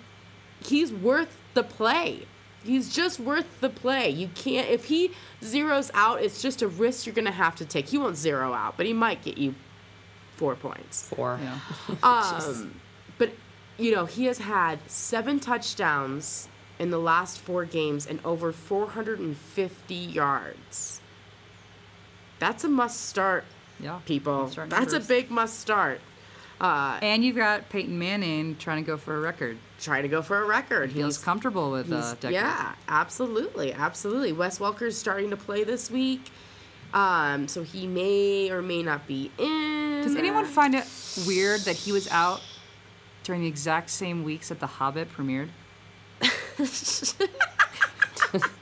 he's worth the play. He's just worth the play. You can't if he zeroes out, it's just a risk you're gonna have to take. He won't zero out, but he might get you four points. Four. Yeah. Um, but you know he has had seven touchdowns in the last four games and over 450 yards. That's a must start, Yeah. people. Must start That's a big must start. Uh, And you've got Peyton Manning trying to go for a record. trying to go for a record. He Feels He's comfortable with uh, Decker. yeah, absolutely, absolutely. Wes Welker's starting to play this week, um, so he may or may not be in. Does anyone find it weird that he was out during the exact same weeks that The Hobbit premiered?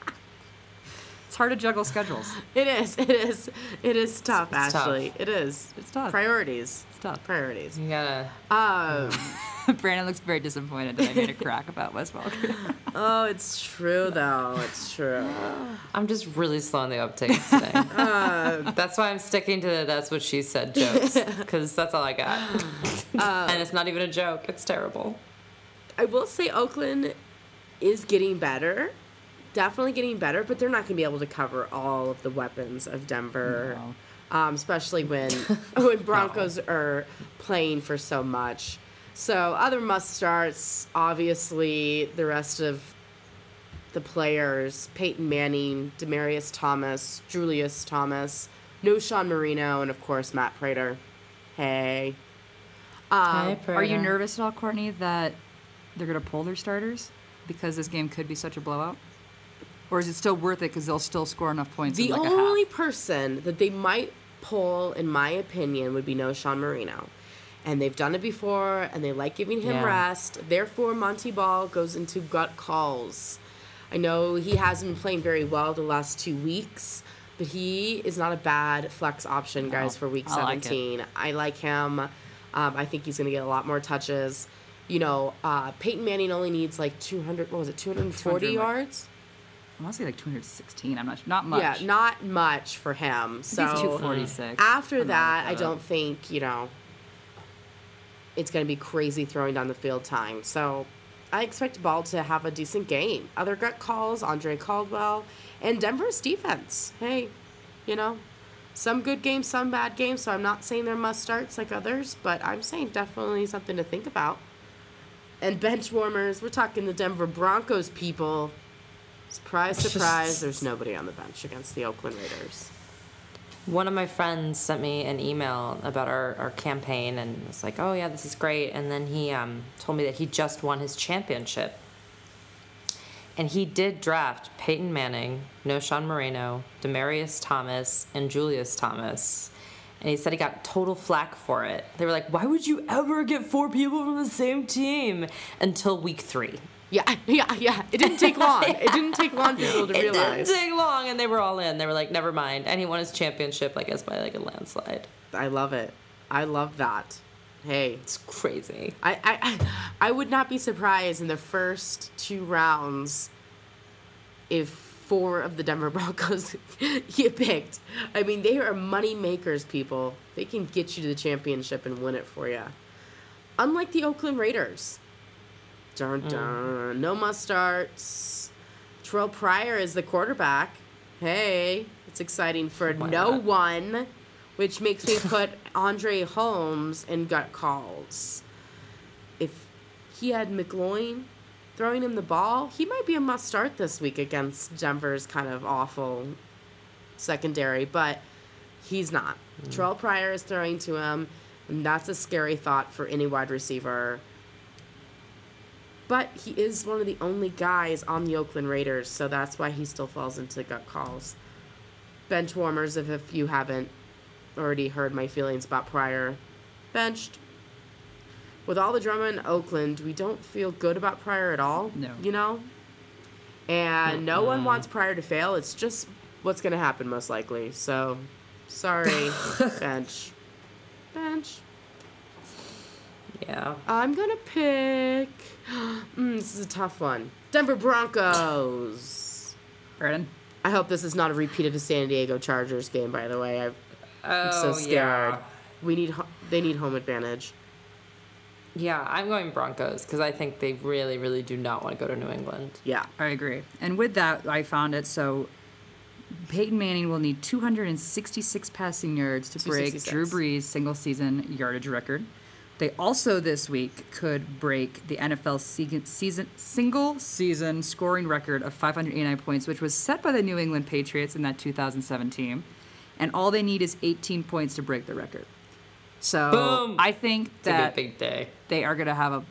it's hard to juggle schedules. It is. It is. It is tough. It's tough. Ashley, it is. It's tough. Priorities. It's tough. Priorities. You gotta. Um. Brandon looks very disappointed that I made a crack about Wes Welker. oh, it's true though. It's true. I'm just really slow on the uptake today. that's why I'm sticking to the that's what she said jokes because that's all I got. and it's not even a joke. It's terrible. I will say Oakland is getting better. Definitely getting better, but they're not going to be able to cover all of the weapons of Denver, um, especially when when Broncos are playing for so much. So other must starts, obviously, the rest of the players: Peyton Manning, Demaryius Thomas, Julius Thomas, Knowshon Moreno, and of course Matt Prater. Hey. Um, Hi, Are you nervous at all, Courtney, that they're going to pull their starters because this game could be such a blowout? Or is it still worth it because they'll still score enough points? in The like only person that they might pull, in my opinion, would be Knowshon Moreno. And they've done it before, and they like giving him Yeah. rest. Therefore, Montee Ball goes into gut calls. I know he hasn't been playing very well the last two weeks, but he is not a bad flex option, guys, No, for week I like 17. I like him. Um, I think he's going to get a lot more touches. You know, uh, Peyton Manning only needs like 200, what was it, 240 200, like- yards? I want to say like 216. I'm not not much. Yeah, not much for him. So he's 246. after that, I don't think you know. It's going to be crazy throwing down the field time. So I expect Ball to have a decent game. Other gut calls: Andre Caldwell and Denver's defense. Hey, you know, some good games, some bad games. So I'm not saying they're must starts like others, but I'm saying definitely something to think about. And bench warmers, we're talking the Denver Broncos people. Surprise, surprise, there's nobody on the bench against the Oakland Raiders. One of my friends sent me an email about our, our campaign and was like, oh, yeah, this is great. And then he um, told me that he just won his championship. And he did draft Peyton Manning, Knowshon Moreno, Demaryius Thomas, and Julius Thomas. And he said he got total flack for it. They were like, why would you ever get four people from the same team until week three? Yeah, yeah, yeah. It didn't take long. It didn't take long for people to It realize. It didn't take long, and they were all in. They were like, never mind. And he won his championship, I guess, by like a landslide. I love it. I love that. Hey, It's crazy. I, I, I- I would not be surprised in the first two rounds if four of the Denver Broncos get picked. I mean, they are money makers, people. They can get you to the championship and win it for you. Unlike the Oakland Raiders. Dun mm. dun. No must starts. Terrell Pryor is the quarterback. Hey, it's exciting for Why no not? one, which makes me put Andre Holmes in gut calls. If he had McGloin throwing him the ball, he might be a must start this week against Denver's kind of awful secondary, but he's not. Mm. Terrell Pryor is throwing to him, and that's a scary thought for any wide receiver. But he is one of the only guys on the Oakland Raiders, so that's why he still falls into gut calls. Bench warmers, if, if you haven't already heard my feelings about Pryor, benched. With all the drama in Oakland, we don't feel good about Pryor at all. No. You know? And no one wants Pryor to fail. It's just what's going to happen, most likely. So, sorry, bench. Bench. Yeah. I'm gonna pick. Mm, this is a tough one. Denver Broncos. Brandon? I hope this is not a repeat of the San Diego Chargers game. By the way, I've, I'm so Oh, scared. yeah. We need. They need home advantage. Yeah, I'm going Broncos because I think they really, really do not want to go to New England. Yeah. I agree. And with that, I found it so Peyton Manning will need 266 passing yards to break Drew Brees' single season yardage record. They also this week could break the NFL season, season single season scoring record of 589 points, which was set by the New England Patriots in that 2007 team. And all they need is 18 points to break the record. So Boom. I think that big, big day. they are going to have a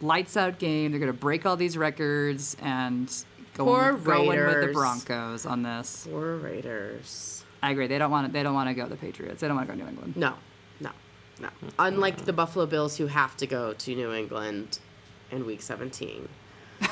lights out game. They're going to break all these records and go Poor going with the Broncos on this. Poor Raiders. I agree. They don't want to. They don't want to go the Patriots. They don't want to go New England. No, no. Unlike the Buffalo Bills, who have to go to New England in Week 17.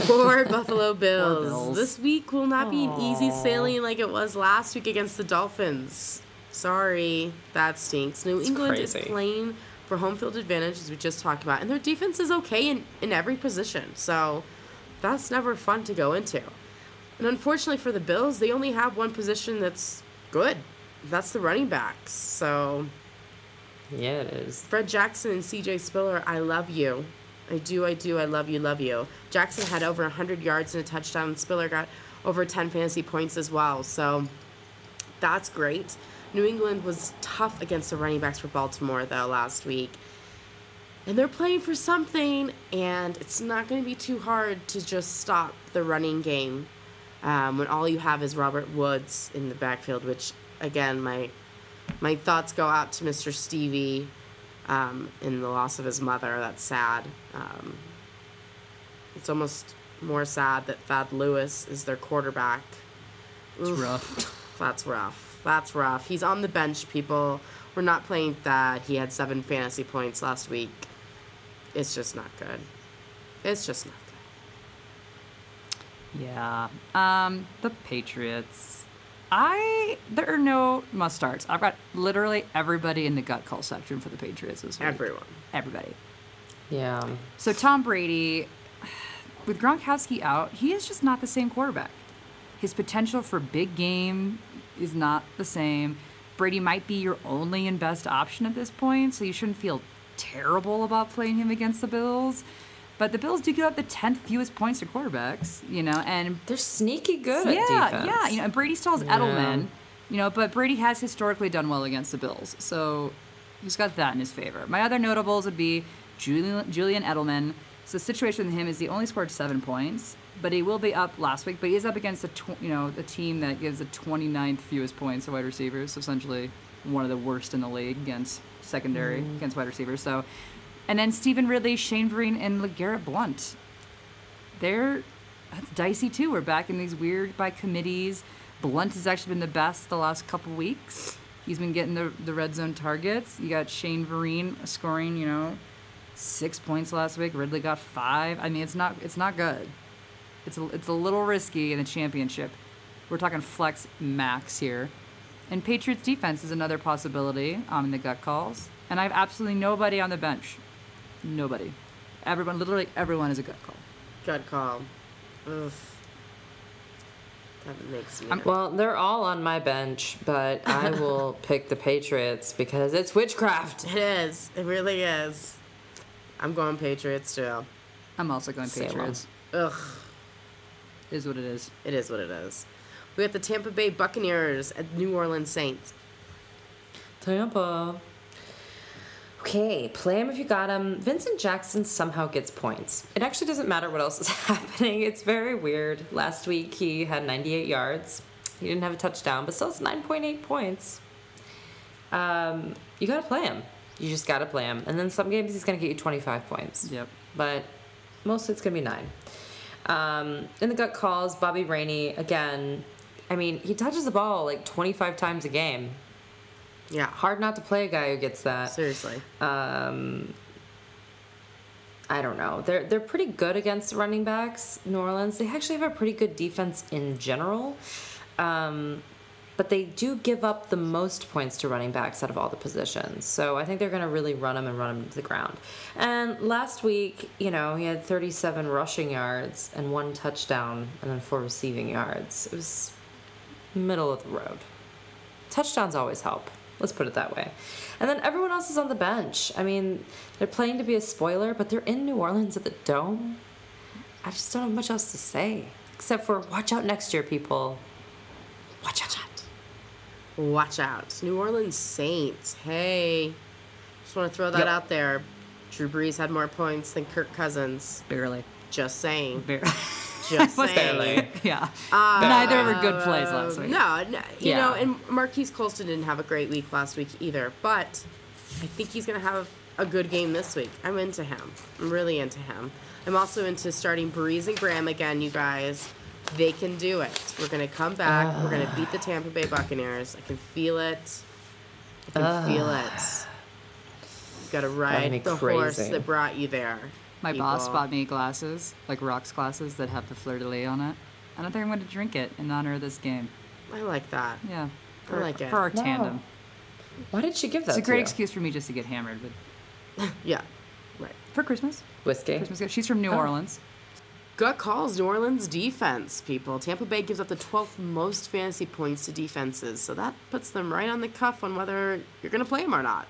Poor Buffalo Bills. Bills. This week will not be an easy sailing like it was last week against the Dolphins. Sorry, that stinks. New England is playing for home field advantage, as we just talked about, and their defense is okay in, in every position. So that's never fun to go into. And unfortunately for the Bills, they only have one position that's good. That's the running backs. So Yeah, it is. Fred Jackson and CJ Spiller, I love you. I do, I do, I love you, love you. Jackson had over 100 yards and a touchdown. And Spiller got over 10 fantasy points as well. So that's great. New England was tough against the running backs for Baltimore, though, last week. And they're playing for something, and it's not going to be too hard to just stop the running game um, when all you have is Robert Woods in the backfield, which, again, my my thoughts go out to Mr. Stevie um, in the loss of his mother. That's sad. Um, it's almost more sad that Thad Lewis is their quarterback. It's rough. That's rough. That's rough. He's on the bench, people. We're not playing Thad. He had seven fantasy points last week. It's just not good. It's just not good. Yeah. Um, the Patriots. I there are no must starts. I've got literally everybody in the gut call section for the Patriots this week. Everyone. Everybody. Yeah. So Tom Brady, with Gronkowski out, he is just not the same quarterback. His potential for big game is not the same. Brady might be your only and best option at this point, so you shouldn't feel terrible about playing him against the Bills. But the Bills do give up the tenth fewest points to quarterbacks, you know, and They're sneaky good yeah, at defense. yeah, you know, and Brady still has Yeah. Edelman, you know, but Brady has historically done well against the Bills, so he's got that in his favor. My other notables would be Julian, Julian Edelman. So the situation with him is he only scored seven points, but he will be up last week. But he is up against a tw- you know a team that gives the 29th fewest points to wide receivers, so essentially one of the worst in the league against secondary mm. against wide receivers. So, and then Stevan Ridley, Shane Vereen, and LeGarrette Blunt they're that's dicey too. We're back in these weird by committees. Blunt has actually been the best the last couple weeks. He's been getting the the red zone targets. You got Shane Vereen scoring, you know, six points last week. Ridley got five. I mean, it's not it's not good. It's a, it's a little risky in the championship. We're talking flex max here. And Patriots defense is another possibility um, in the gut calls. And I have absolutely nobody on the bench. Nobody. Everyone, literally everyone is a gut call. Gut call. Ugh. That makes me. I'm- Well, they're all on my bench, but I will pick the Patriots because it's witchcraft. it is. It really is. I'm going Patriots too. I'm also going Same Patriots. Ugh. Is what it is. It is what it is. We got the Tampa Bay Buccaneers at New Orleans Saints. Tampa. Okay, play him if you got him. Vincent Jackson somehow gets points. It actually doesn't matter what else is happening. It's very weird. Last week he had 98 yards. He didn't have a touchdown, but still it's 9.8 points. Um, you gotta play him. You just gotta play him. And then some games he's gonna get you 25 points. Yep. But mostly it's gonna be nine. Um, in the gut calls, Bobby Rainey again. I mean, he touches the ball like 25 times a game. Yeah. Hard not to play a guy who gets that. Seriously. Um, I don't know. They're they're pretty good against running backs. New Orleans. They actually have a pretty good defense in general, um, but they do give up the most points to running backs out of all the positions. So I think they're going to really run them and run them to the ground. And last week, you know, he had 37 rushing yards and one touchdown, and then four receiving yards. It was middle of the road. Touchdowns always help. Let's put it that way. And then everyone else is on the bench. I mean, they're playing to be a spoiler, but they're in New Orleans at the Dome. I just don't have much else to say. Except for watch out next year, people. Watch out. Watch out. New Orleans Saints. Hey. Just want to throw that Yep. out there. Drew Brees had more points than Kirk Cousins. Barely. Just saying. Barely. Just saying. Barely. yeah. Um, Neither were good plays last week. No, no you Yeah. know, and Marques Colston didn't have a great week last week either, but I think he's going to have a good game this week. I'm into him. I'm really into him. I'm also into starting Brees and Graham again, you guys. They can do it. We're going to come back. We're going to beat the Tampa Bay Buccaneers. I can feel it. I can feel it. You got to me ride the horse that brought you there. My boss bought me glasses, like rocks glasses that have the fleur de lis on it. I don't think I'm going to drink it in honor of this game. I like that. Yeah. I For, like it. For our Wow. tandem. Why did she give that It's a to great you? excuse for me just to get hammered with Yeah. Right. for Christmas. Whiskey. Christmas gift. She's from New Oh. Orleans. Gut calls New Orleans defense, people. Tampa Bay gives up the 12th most fantasy points to defenses, so that puts them right on the cuff on whether you're going to play them or not.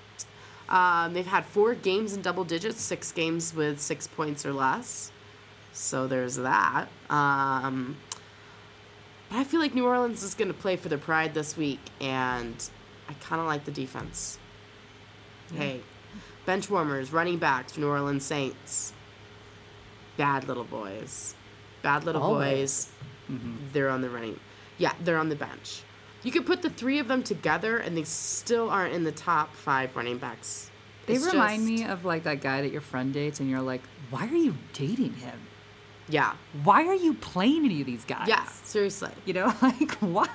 Um, they've had four games in double digits, six games with six points or less. So there's that. Um, but I feel like New Orleans is going to play for their pride this week, and I kind of like the defense. Hey, bench warmers, running backs, New Orleans Saints bad little boys. Bad little Always. boys. They're on the running. Yeah, they're on the bench. You could put the three of them together, and they still aren't in the top five running backs. They It's remind just- me of like that guy that your friend dates, and you're like, why are you dating him? Yeah, Why are you playing any of these guys? yeah. Seriously, You know, like why?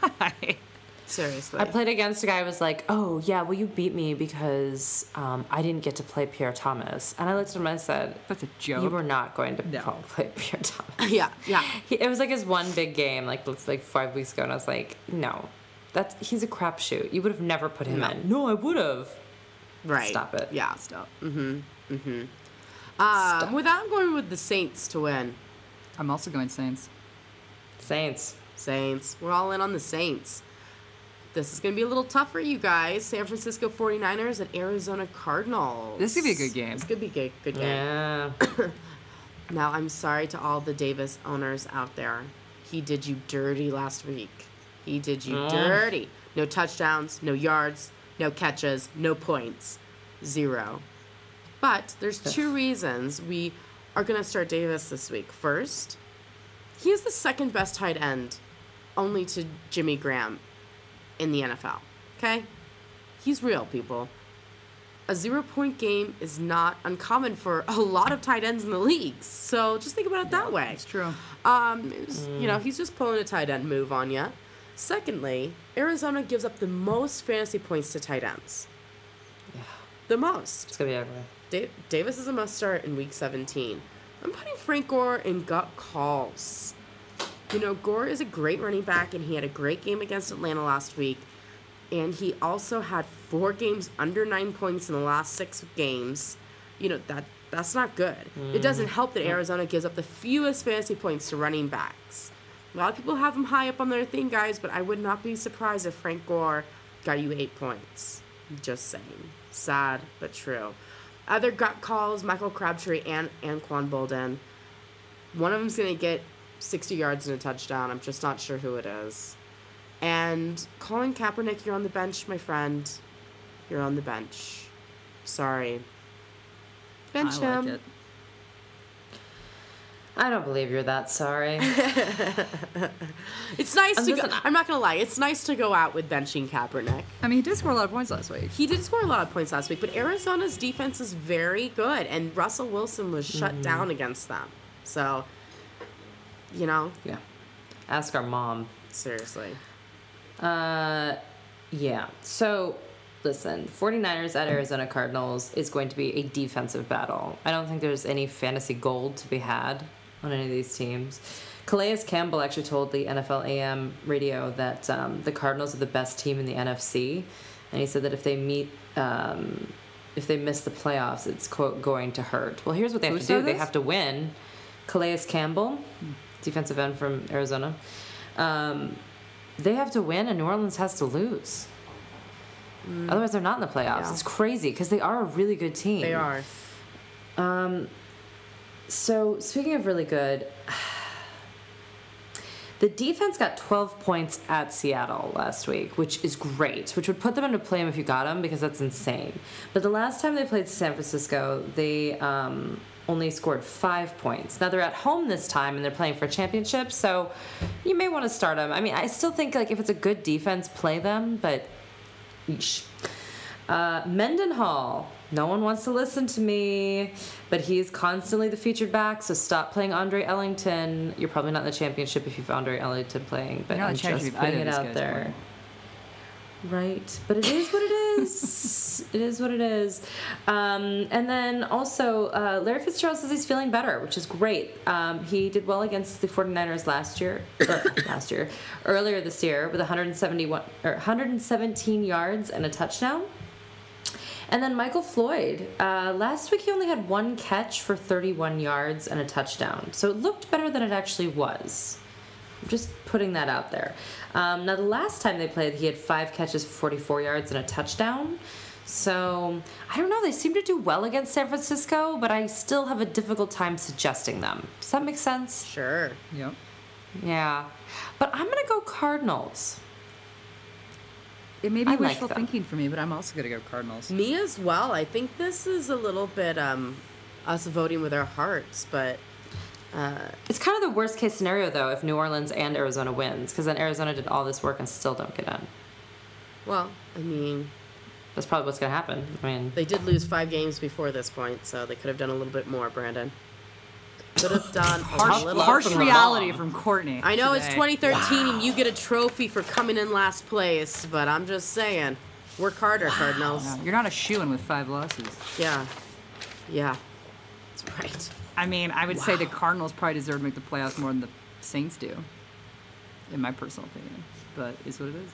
seriously. I played against a guy who was like, "Oh yeah, well you beat me because um, I didn't get to play Pierre Thomas." And I looked at him and I said, That's a joke. "You were not going to No. play Pierre Thomas." yeah, yeah. He, it was like his one big game, like like five weeks ago, and I was like, "No, that's he's a crapshoot. You would have never put him No. in." No, I would have. Right. Stop it. Yeah. Stop. Um, Stop. with that, I'm going with the Saints to win. I'm also going Saints. Saints. Saints. We're all in on the Saints. This is going to be a little tough for you guys. San Francisco 49ers at Arizona Cardinals. This could be a good game. This could be a good, good game. Yeah. Now, I'm sorry to all the Davis owners out there. He did you dirty last week. He did you Mm. dirty. No touchdowns, no yards, no catches, no points. Zero. But there's two reasons we are going to start Davis this week. First, he is the second best tight end, only to Jimmy Graham in the NFL. Okay? He's real, people a zero point game is not uncommon for a lot of tight ends in the leagues. So just think about it that way. It's true. Um, it was- You know, he's just pulling a tight end move on you. Secondly, Arizona gives up the most fantasy points to tight ends. Yeah. The most. It's gonna be ugly. Da- Davis is a must start in week 17. I'm putting Frank Gore in gut calls. You know, Gore is a great running back, and he had a great game against Atlanta last week. And he also had four games under nine points in the last six games. You know, that that's not good. It doesn't mm-hmm. help that Arizona gives up the fewest fantasy points to running backs. A lot of people have him high up on their thing, guys, but I would not be surprised if Frank Gore got you eight points. Just saying. Sad, but true. Other gut calls Michael Crabtree and Anquan Boldin. One of them's going to get 60 yards and a touchdown. I'm just not sure who it is. And Colin Kaepernick, you're on the bench, my friend. You're on the bench. Sorry. Bench I him. I don't believe you're that sorry. It's nice And to go. listen, I- I'm not going to lie. It's nice to go out with benching Kaepernick. I mean, he did score a lot of points last week. He did score a lot of points last week, but Arizona's defense is very good, and Russell Wilson was shut down against them. So, you know, yeah. Ask our mom. seriously. Uh, yeah. So, listen, 49ers at Arizona Cardinals is going to be a defensive battle. I don't think there's any fantasy gold to be had on any of these teams. Calais Campbell actually told the NFL AM radio that um, the Cardinals are the best team in the NFC, and he said that if they meet, um, if they miss the playoffs, it's quote going to hurt. Well, here's what they have Who to do: they have to win. Calais Campbell, defensive end from Arizona. Um, they have to win and New Orleans has to lose. Otherwise, they're not in the playoffs. Yeah. It's crazy because they are a really good team. They are. So, speaking of really good, the defense got 12 points at Seattle last week, which is great, which would put them into play if you got them because that's insane. But the last time they played San Francisco, they um, only scored five points. Now they're at home this time and they're playing for a championship, so you may want to start them. I mean, I still think like if it's a good defense, play them, but yeesh. Uh, Mendenhall. No one wants to listen to me, but he's constantly the featured back. So stop playing Andre Ellington. You're probably not in the championship if you've Andre Ellington playing, but I'm just putting it out there. Right, but it is what it is. it is what it is. Um, and then also, uh, Larry Fitzgerald says he's feeling better, which is great. Um, he did well against the 49ers last year, last year, earlier this year with 171 or 117 yards and a touchdown. And then Michael Floyd. Uh, last week he only had one catch for 31 yards and a touchdown. So it looked better than it actually was. I'm just putting that out there. Um, now, the last time they played, he had five catches for 44 yards and a touchdown. So I don't know. They seem to do well against San Francisco, but I still have a difficult time suggesting them. Does that make sense? Sure. Yep. Yeah. But I'm going to go Cardinals. It may be I wishful them. thinking for me, but I'm also gonna go Cardinals. Me as well. I think this is a little bit um, us voting with our hearts, but Uh, It's kind of the worst case scenario, though, if New Orleans and Arizona wins, because then Arizona did all this work and still don't get in. well, I mean, That's probably what's going to happen. I mean, they did lose five games before this point, so they could have done a little bit more, Brandon. Could have done a Harsh, little. harsh reality mom. from Courtney. I know it's today. 2013 and you get a trophy for coming in last place, but I'm just saying, work harder, Cardinals. No, you're not a shoe in with five losses. Yeah, yeah, that's right. I mean, I would say the Cardinals probably deserve to make the playoffs more than the Saints do, in my personal opinion. But it's what it is.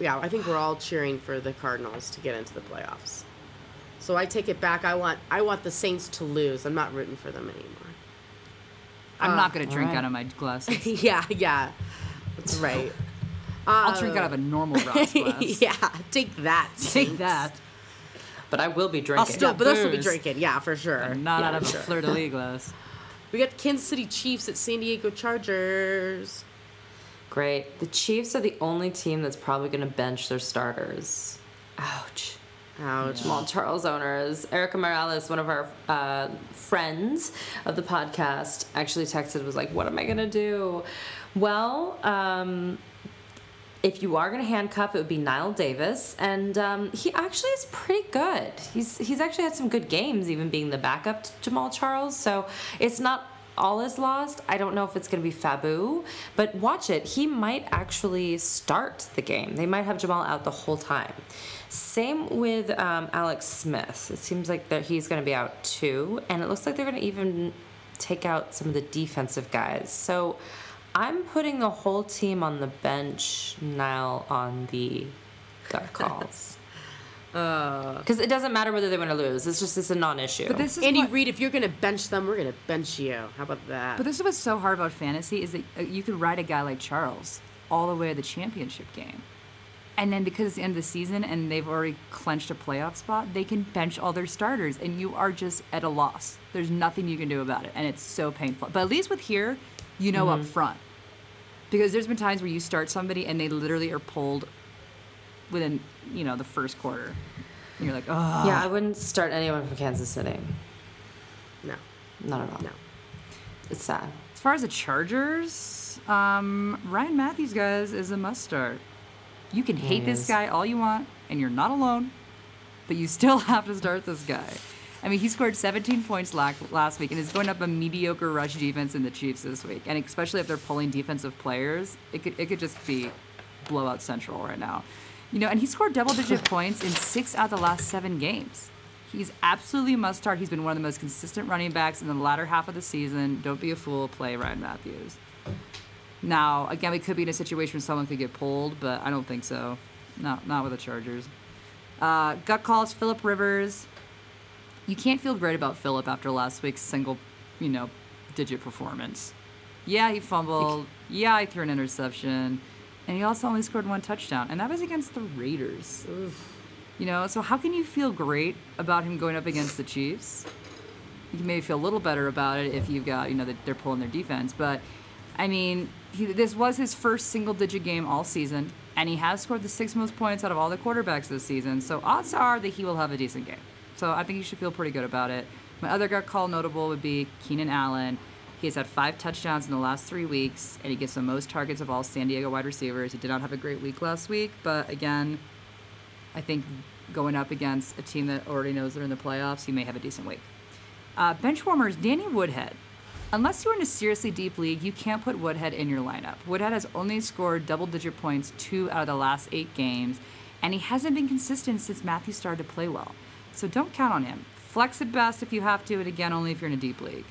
Yeah, I think we're all cheering for the Cardinals to get into the playoffs. So I take it back. I want I want the Saints to lose. I'm not rooting for them anymore. I'm not gonna ah, drink alright. out of my glasses. yeah, yeah, that's right. I'll drink out of a normal Ross glass. yeah, take that. Take that. but I will be drinking. I'll drinking. still, but they'll still be drinking. Yeah, for sure. And not Yeah, out of a fleur de lis glass. We got the Kansas City Chiefs at San Diego Chargers. Great. The Chiefs are the only team that's probably going to bench their starters. Ouch. Ouch. Jamaal Charles owners. Erica Morales, one of our uh, friends of the podcast, actually texted, was like, What am I going to do? Well, um, if you are going to handcuff, it would be Knile Davis, and um, he actually is pretty good. He's he's actually had some good games, even being the backup to Jamaal Charles. So it's not all is lost. I don't know if it's going to be Fabu, but watch it. He might actually start the game. They might have Jamaal out the whole time. Same with um, Alex Smith. It seems like that he's going to be out too, and it looks like they're going to even take out some of the defensive guys. So I'm putting the whole team on the bench, Knile on the gut calls. Because it doesn't matter whether they win or lose. It's just it's a non-issue. But this is Andy what, Reid, if you're gonna bench them, we're gonna bench you. How about that? But this is what's so hard about fantasy is that uh, you could ride a guy like Charles all the way to the championship game. And then because it's the end of the season and they've already clenched a playoff spot, they can bench all their starters and you are just at a loss. There's nothing you can do about it. And it's so painful. But at least with here, you know up front. Because there's been times where you start somebody and they literally are pulled within, you know, the first quarter. And you're like, oh. yeah, I wouldn't start anyone from Kansas City. no, Not at all. no. It's sad. As far as the Chargers, um, Ryan Mathews, guys, is a must start. You can hate he this guy all you want, and you're not alone, but you still have to start this guy. I mean, he scored 17 points la- last week and is going up a mediocre rush defense in the Chiefs this week. And especially if they're pulling defensive players, it could, it could just be blowout central right now. You know, and he scored double digit points in six out of the last seven games. He's absolutely a must start. He's been one of the most consistent running backs in the latter half of the season. Don't be a fool. Play Ryan Mathews. Now, again, we could be in a situation where someone could get pulled, but I don't think so. Not not with the Chargers. Uh, gut calls, Philip Rivers. You can't feel great about Philip after last week's single, you know, digit performance. Yeah, he fumbled. Yeah, he threw an interception. and he also only scored one touchdown, and that was against the Raiders. You know, so how can you feel great about him going up against the Chiefs? You may feel a little better about it if you've got, you know, that they're pulling their defense. But, I mean, he, this was his first single digit game all season, and he has scored the sixth most points out of all the quarterbacks this season. So odds are that he will have a decent game. So I think you should feel pretty good about it. My other gut call notable would be Keenan Allen. He has had five touchdowns in the last three weeks, and he gets the most targets of all San Diego wide receivers. He did not have a great week last week, but again, I think going up against a team that already knows they're in the playoffs, he may have a decent week. Uh, bench warmers, Danny Woodhead. Unless you're in a seriously deep league, you can't put Woodhead in your lineup. Woodhead has only scored double digit points two out of the last eight games, and he hasn't been consistent since Matthew started to play well. So don't count on him. Flex at best if you have to, and again, only if you're in a deep league.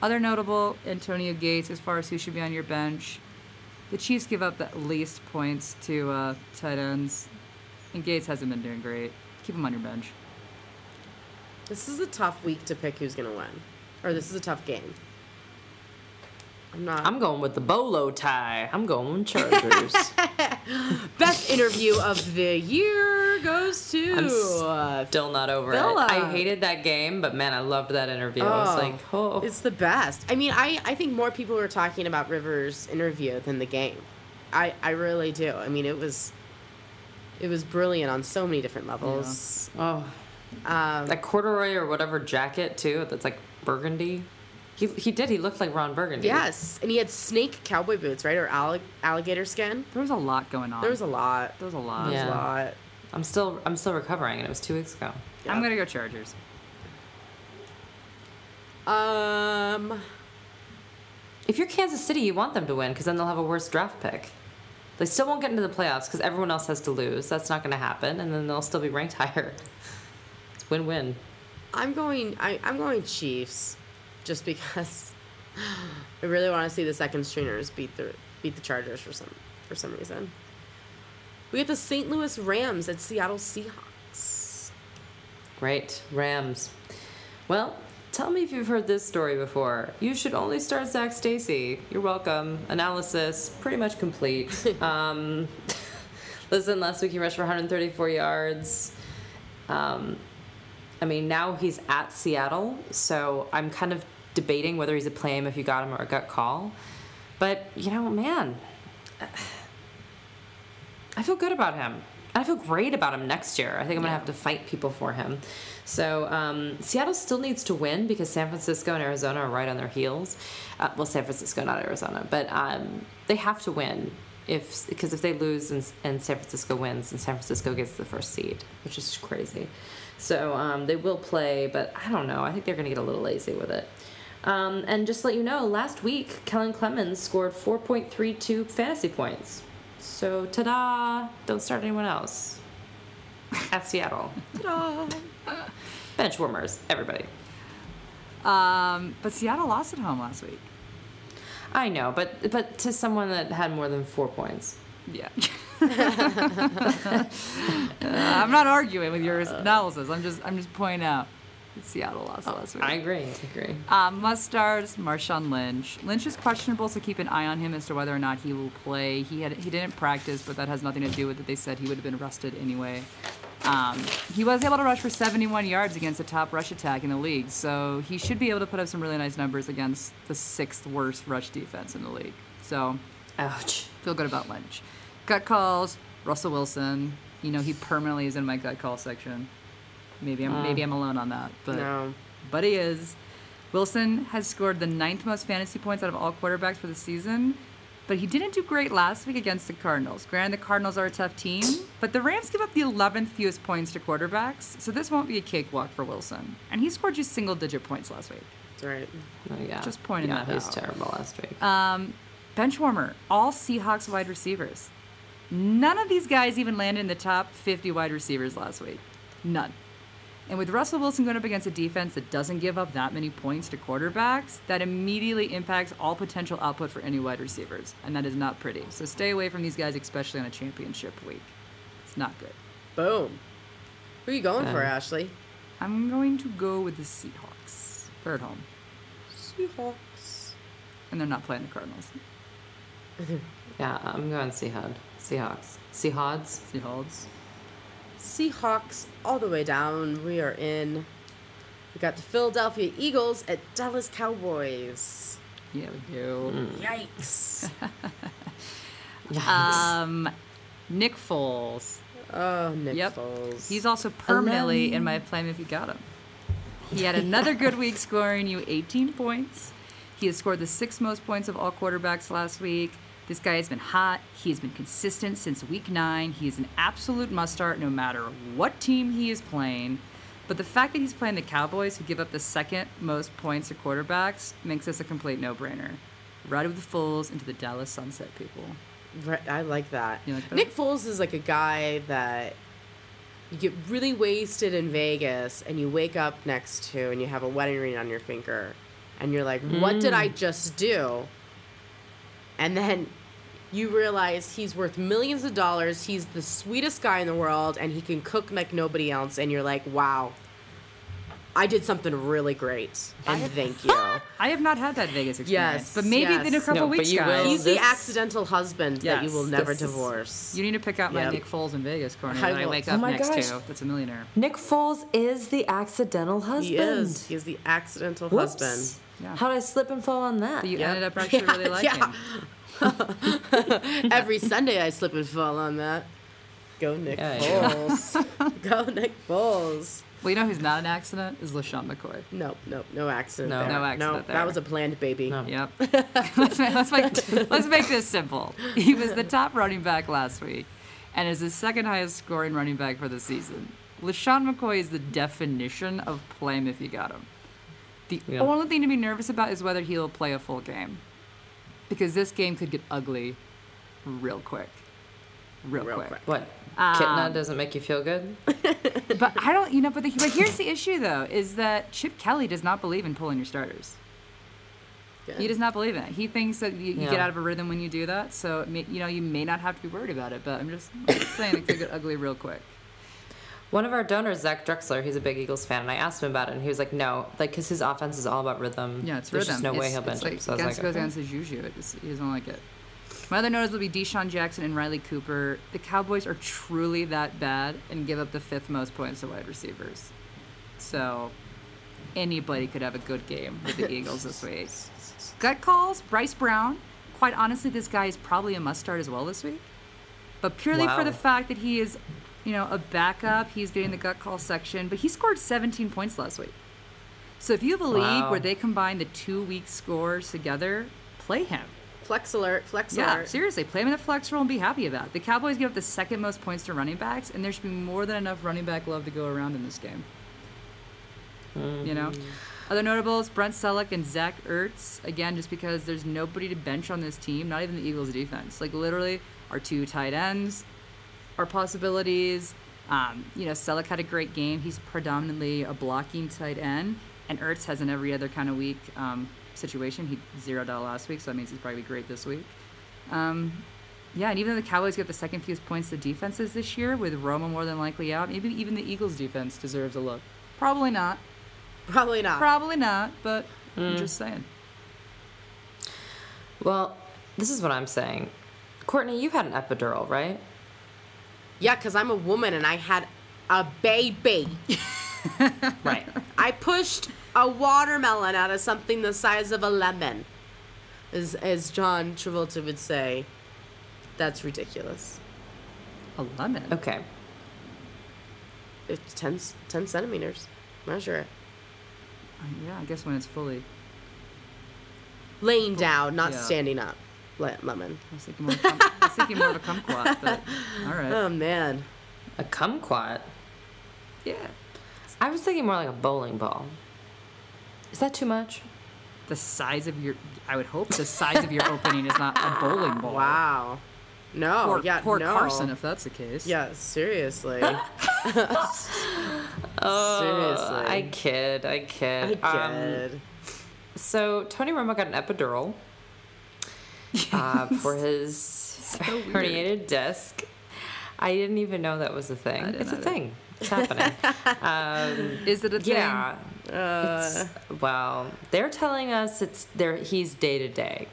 Other notable, Antonio Gates, as far as who should be on your bench. The Chiefs give up the least points to uh, tight ends, and Gates hasn't been doing great. Keep him on your bench. This is a tough week to pick who's gonna win, or this is a tough game. I'm not. I'm going with the bolo tie. I'm going Chargers. Best interview of the year goes to. I'm Still not over Villa. it. I hated that game, but man, I loved that interview. I was Oh, like, oh. It's the best. I mean, I, I think more people were talking about Rivers' interview than the game. I, I really do. I mean, it was it was brilliant on so many different levels. oh. Um, That corduroy or whatever jacket too. That's like burgundy. He he did. He looked like Ron Burgundy. yes, and he had snake cowboy boots, right, or allig- alligator skin. There was a lot going on. There was a lot. There was a lot. There was a lot. I'm still I'm still recovering, and it was two weeks ago. I'm gonna go Chargers. Um, If you're Kansas City, you want them to win because then they'll have a worse draft pick. They still won't get into the playoffs because everyone else has to lose. That's not going to happen, and then they'll still be ranked higher. It's win-win. I'm going. I, I'm going Chiefs, just because I really want to see the second stringers beat the beat the Chargers for some for some reason. We get the St. Louis Rams at Seattle Seahawks. Great, Rams. Well, tell me if you've heard this story before. You should only start Zac Stacy. You're welcome. Analysis pretty much complete. um, listen, last week he rushed for 134 yards. Um, I mean, now he's at Seattle, so I'm kind of debating whether he's a play him if you got him or a gut call. But you know, man, I feel good about him. I feel great about him next year. I think I'm gonna have to fight people for him. So um, Seattle still needs to win because San Francisco and Arizona are right on their heels. Uh, well, San Francisco, not Arizona, but um, they have to win if because if they lose and, and San Francisco wins, and San Francisco gets the first seed, which is crazy. So um, they will play, but I don't know. I think they're gonna get a little lazy with it. Um, and just to let you know, last week Kellen Clemens scored 4.32 fantasy points. So ta-da! Don't start anyone else at Seattle. Ta da! Bench warmers, everybody. Um, but Seattle lost at home last week. I know, but but to someone that had more than four points. Yeah. Uh, I'm not arguing with your analysis. I'm just I'm just pointing out Seattle lost last week. I agree. I agree. Uh, must stars Marshawn Lynch. Lynch is questionable, so keep an eye on him as to whether or not he will play. He had he didn't practice, but that has nothing to do with it. They said he would have been arrested anyway. Um, he was able to rush for 71 yards against the top rush attack in the league, so he should be able to put up some really nice numbers against the sixth worst rush defense in the league. So Ouch. feel good about Lynch. Gut calls, Russell Wilson. You know he permanently is in my gut call section. Maybe I'm maybe I'm alone on that, but No. but he is. Wilson has scored the ninth most fantasy points out of all quarterbacks for the season, but he didn't do great last week against the Cardinals. Granted, the Cardinals are a tough team, but the Rams give up the 11th fewest points to quarterbacks, so this won't be a cakewalk for Wilson. And he scored just single-digit points last week. That's right. Oh, yeah. Just pointing yeah, that he was out. terrible last week. Um, bench warmer, all Seahawks wide receivers. None of these guys even landed in the top 50 wide receivers last week. None. And with Russell Wilson going up against a defense that doesn't give up that many points to quarterbacks, that immediately impacts all potential output for any wide receivers. And that is not pretty. So stay away from these guys, especially on a championship week. It's not good. Boom. Who are you going for, Um, Ashley? I'm going to go with the Seahawks. They're at home. Seahawks. And they're not playing the Cardinals. yeah, I'm going Seahawks. Seahawks. Seahawks. Seahawks. Seahawks all the way down. We are in. We got the Philadelphia Eagles at Dallas Cowboys. Yeah, we do. Yikes. Um, Nick Foles. oh, Nick Yep. Foles. He's also permanently in my plan if you got him. He had another good week scoring you 18 points. He has scored the sixth most points of all quarterbacks last week. This guy has been hot. He has been consistent since week nine. He is an absolute must start no matter what team he is playing. But the fact that he's playing the Cowboys, who give up the second most points to quarterbacks, makes this a complete no brainer. Ride with the Foles into the Dallas Sunset, people. Right, I like that. You like that? Nick Foles is like a guy that you get really wasted in Vegas and you wake up next to and you have a wedding ring on your finger and you're like, what did I mm. just do? And then you realize he's worth millions of dollars. He's the sweetest guy in the world and he can cook like nobody else. And you're like, wow, I did something really great. And thank you. I have not had that Vegas experience, Yes, but maybe yes. in a couple No, weeks, you guys. will. He's the accidental husband that you will never this is- divorce. You need to pick out my Yep. Nick Foles in Vegas corner I that I will. wake Oh up my next gosh. to. That's a millionaire. Nick Foles is the accidental husband. He is. He is the accidental Whoops. husband. Yeah. How did I slip and fall on that? But you Yep. ended up actually really liking. Yeah. Every Sunday I slip and fall on that. Go Nick Yeah, yeah. Foles. Go Nick Foles. Well, you know who's not an accident is LeSean McCoy. Nope, nope, no accident No. there. No accident there. That was a planned baby. No. Yep. let's, make, let's, make, let's make this simple. He was the top running back last week and is the second highest scoring running back for the season. LeSean McCoy is the definition of play him if you got him. The Yeah. only thing to be nervous about is whether he'll play a full game. Because this game could get ugly real quick. Real, Real quick. quick. What? Um, Kitna doesn't make you feel good? But I don't, you know, but, the, but here's the issue though, is that Chip Kelly does not believe in pulling your starters. Good. He does not believe in it. He thinks that you, you get out of a rhythm when you do that. So, may, you know, you may not have to be worried about it, but I'm just, I'm just saying it could get ugly real quick. One of our donors, Zach Drexler, he's a big Eagles fan, and I asked him about it, and he was like, "No, like, cause his offense is all about rhythm. Yeah, it's There's rhythm. just no way he'll bench it's him." like, So I was like, goes okay. against his juju. It just, he doesn't like it. My other notice will be DeSean Jackson and Riley Cooper. The Cowboys are truly that bad and give up the fifth most points to wide receivers. So anybody could have a good game with the Eagles this week. Gut calls, Bryce Brown. Quite honestly, this guy is probably a must start as well this week. But purely for the fact that he is, you know, a backup, he's getting the gut call section. But he scored 17 points last week. So if you have a league Wow. where they combine the two week scores together, play him. Flex alert, flex Yeah, alert. seriously, play him in the flex role and be happy about it. The Cowboys give up the second most points to running backs, and there should be more than enough running back love to go around in this game. You know? Hmm. Other notables, Brent Celek and Zach Ertz. Again, just because there's nobody to bench on this team, not even the Eagles defense. Like, literally, our two tight ends are possibilities. Um, you know, Celek had a great game. He's predominantly a blocking tight end, and Ertz has an every other kind of week um, situation. He zeroed out last week, so that means he's probably great this week. Um, yeah, and even though the Cowboys get the second fewest points to defenses this year, with Romo more than likely out, maybe even the Eagles defense deserves a look. Probably not. Probably not. Probably not, but I'm just saying. Well, this is what I'm saying. Courtney, you had an epidural, right? Yeah, because I'm a woman and I had a baby. Right. I pushed a watermelon out of something the size of a lemon. As, as John Travolta would say, that's ridiculous. A lemon. Okay. It's 10, 10 centimeters. Measure it. Uh, yeah, I guess when it's fully. Laying down, not Yeah. standing up. Le- lemon. I was thinking more. Of a cum- I was thinking more of a kumquat, but all right. Oh, man. A kumquat. yeah. I was thinking more like a bowling ball. Is that too much? The size of your. I would hope the size of your opening is not a bowling ball. Wow. No, Poor, yeah, poor no. Carson, if that's the case. Yeah, seriously. Oh, Seriously. I kid. I I kid. Um, kid. so Tony Romo got an epidural uh, for his weird. herniated disc. I didn't even know that was a thing. didn't It's a thing. It's happening. um, Is it a thing? yeah. Uh, well, they're telling us it's there. He's day to day.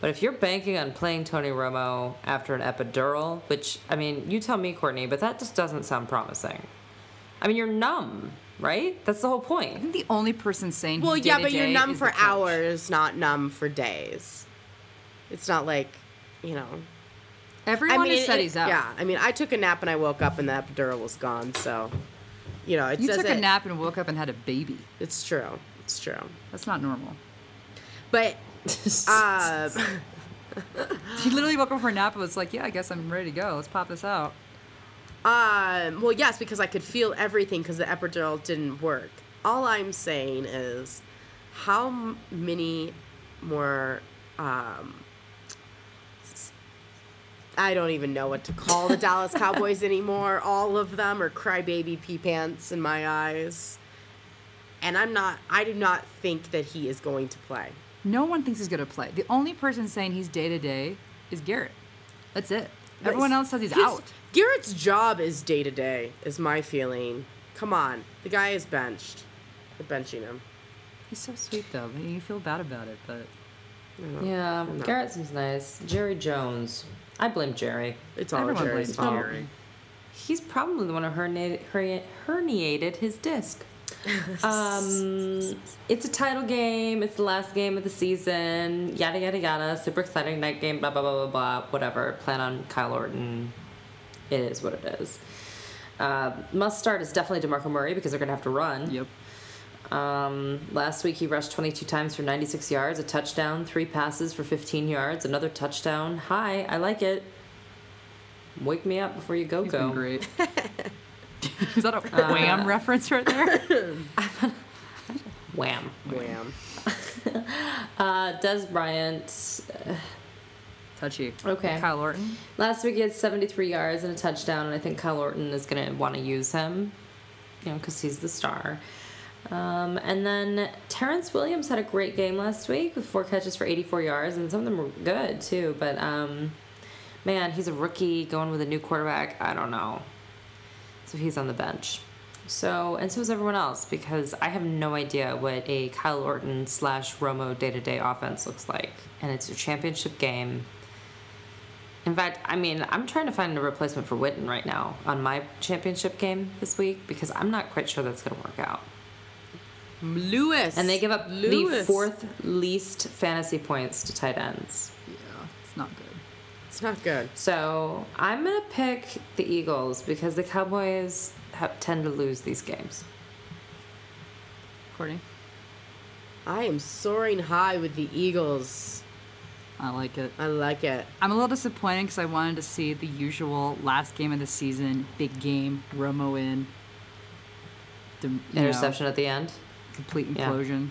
But if you're banking on playing Tony Romo after an epidural, which I mean, you tell me, Courtney, but that just doesn't sound promising. I mean, you're numb, right? That's the whole I point. think the only person saying Well, yeah, but you're numb for hours, not numb for days. It's not like, you know. Everyone said it- he's out. Yeah, I mean, I took a nap and I woke up and the epidural was gone. So, you know, it You took a nap and woke up and had a baby. It's true. It's true. That's not normal. But uh, He literally woke up for a nap and was like, "Yeah, I guess I'm ready to go. Let's pop this out." Um, well, yes, because I could feel everything because the epidural didn't work. All I'm saying is, how many more? Um, I don't even know what to call the Dallas Cowboys anymore. All of them are crybaby pee pants in my eyes, and I'm not. I do not think that he is going to play. No one thinks he's gonna play. The only person saying he's day to day is Garrett. That's it. Everyone else says he's out. Garrett's job is day to day. Is my feeling. Come on, the guy is benched. They're benching him. He's so sweet though. I mean, you feel bad about it, but Yeah, I'm Garrett seems nice. Jerry Jones. I blame Jerry. It's all Everyone Jerry's blames fault. Jerry. He's probably the one who herniated, herni- herniated his disc. um, it's a title game. It's the last game of the season. Yada yada yada. Super exciting night game. Blah blah blah blah blah. Whatever. Plan on Kyle Orton. It is what it is. Uh, must start is definitely Demarco Murray because they're gonna have to run. yep. Um, last week he rushed 22 times for 96 yards, a touchdown, three passes for 15 yards, another touchdown. Hi, I like it. Wake me up before you go He's go. great. Is that a wham reference right there? Wham. Wham. Uh, Dez Bryant. Touchy. Okay. Kyle Orton. Last week he had 73 yards and a touchdown, and I think Kyle Orton is going to want to use him, you know, because he's the star. Um, and then Terrance Williams had a great game last week with four catches for 84 yards, and some of them were good too. But um, man, he's a rookie going with a new quarterback. I don't know. So he's on the bench. So and so is everyone else because I have no idea what a Kyle Orton slash Romo day to day offense looks like, and it's a championship game. In fact, I mean, I'm trying to find a replacement for Witten right now on my championship game this week because I'm not quite sure that's going to work out. Lewis. And they give up the fourth least fantasy points to tight ends. Yeah, it's not good. It's not good. So I'm going to pick the Eagles because the Cowboys have, tend to lose these games. Courtney, I am soaring high with the Eagles. I like it. I like it. I'm a little disappointed because I wanted to see the usual last game of the season, big game, Romo in, the, you know, Interception at the end. Complete Yeah. implosion.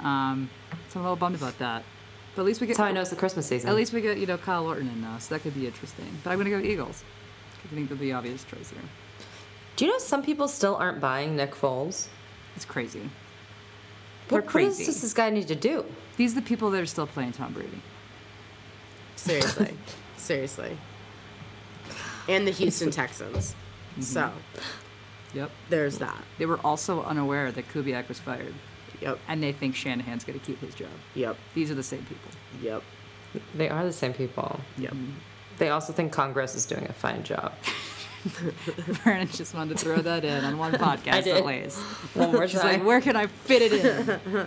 Um, so I'm a little bummed about that. But at least we get That's how I know it's the Christmas season. at least we get you know Kyle Orton in now, so that could be interesting. But I'm gonna go Eagles. 'cause I think they're the obvious choice here. Do you know some people still aren't buying Nick Foles? It's crazy. What, They're what crazy. does this guy need to do? These are the people that are still playing Tom Brady. Seriously. Seriously. And the Houston Texans. So Yep. there's that. They were also unaware that Kubiak was fired, Yep. and they think Shanahan's going to keep his job. Yep. These are the same people. Yep. They are the same people. Yep. Mm-hmm. They also think Congress is doing a fine job. Vernon just wanted to throw that in on one podcast at least. One more She's try. like, where can I fit it in?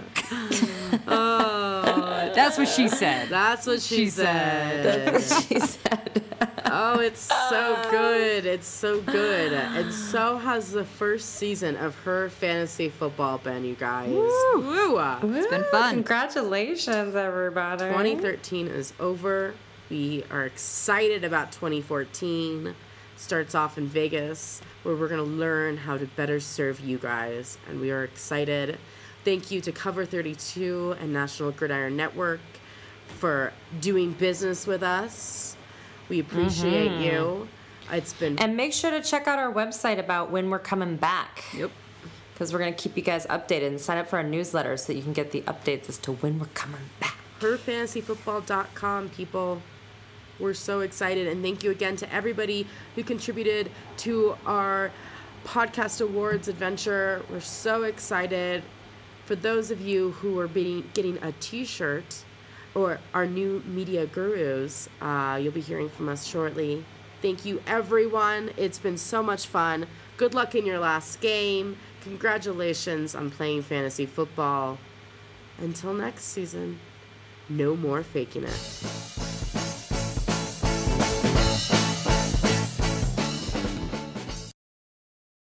Oh, That's what she oh. said. that's what she, She said. she said. Oh, it's so oh. good. It's so good. And so has the first season of her fantasy football been, you guys. Woo! It's been fun. Congratulations, everybody. 2013 is over. We are excited about 2014. Starts off in Vegas, where we're going to learn how to better serve you guys. And we are excited. Thank you to Cover 32 and National Gridiron Network for doing business with us. We appreciate mm-hmm. you. It's been And make sure to check out our website about when we're coming back. Yep. Because we're going to keep you guys updated and sign up for our newsletter so that you can get the updates as to when we're coming back. herfantasyfootball.com people we're so excited and thank you again to everybody who contributed to our podcast awards adventure we're so excited for those of you who are being, getting a t-shirt or our new media gurus. Uh, you'll be hearing from us shortly. Thank you, everyone. It's been so much fun. Good luck in your last game. Congratulations on playing fantasy football. Until next season, no more faking it.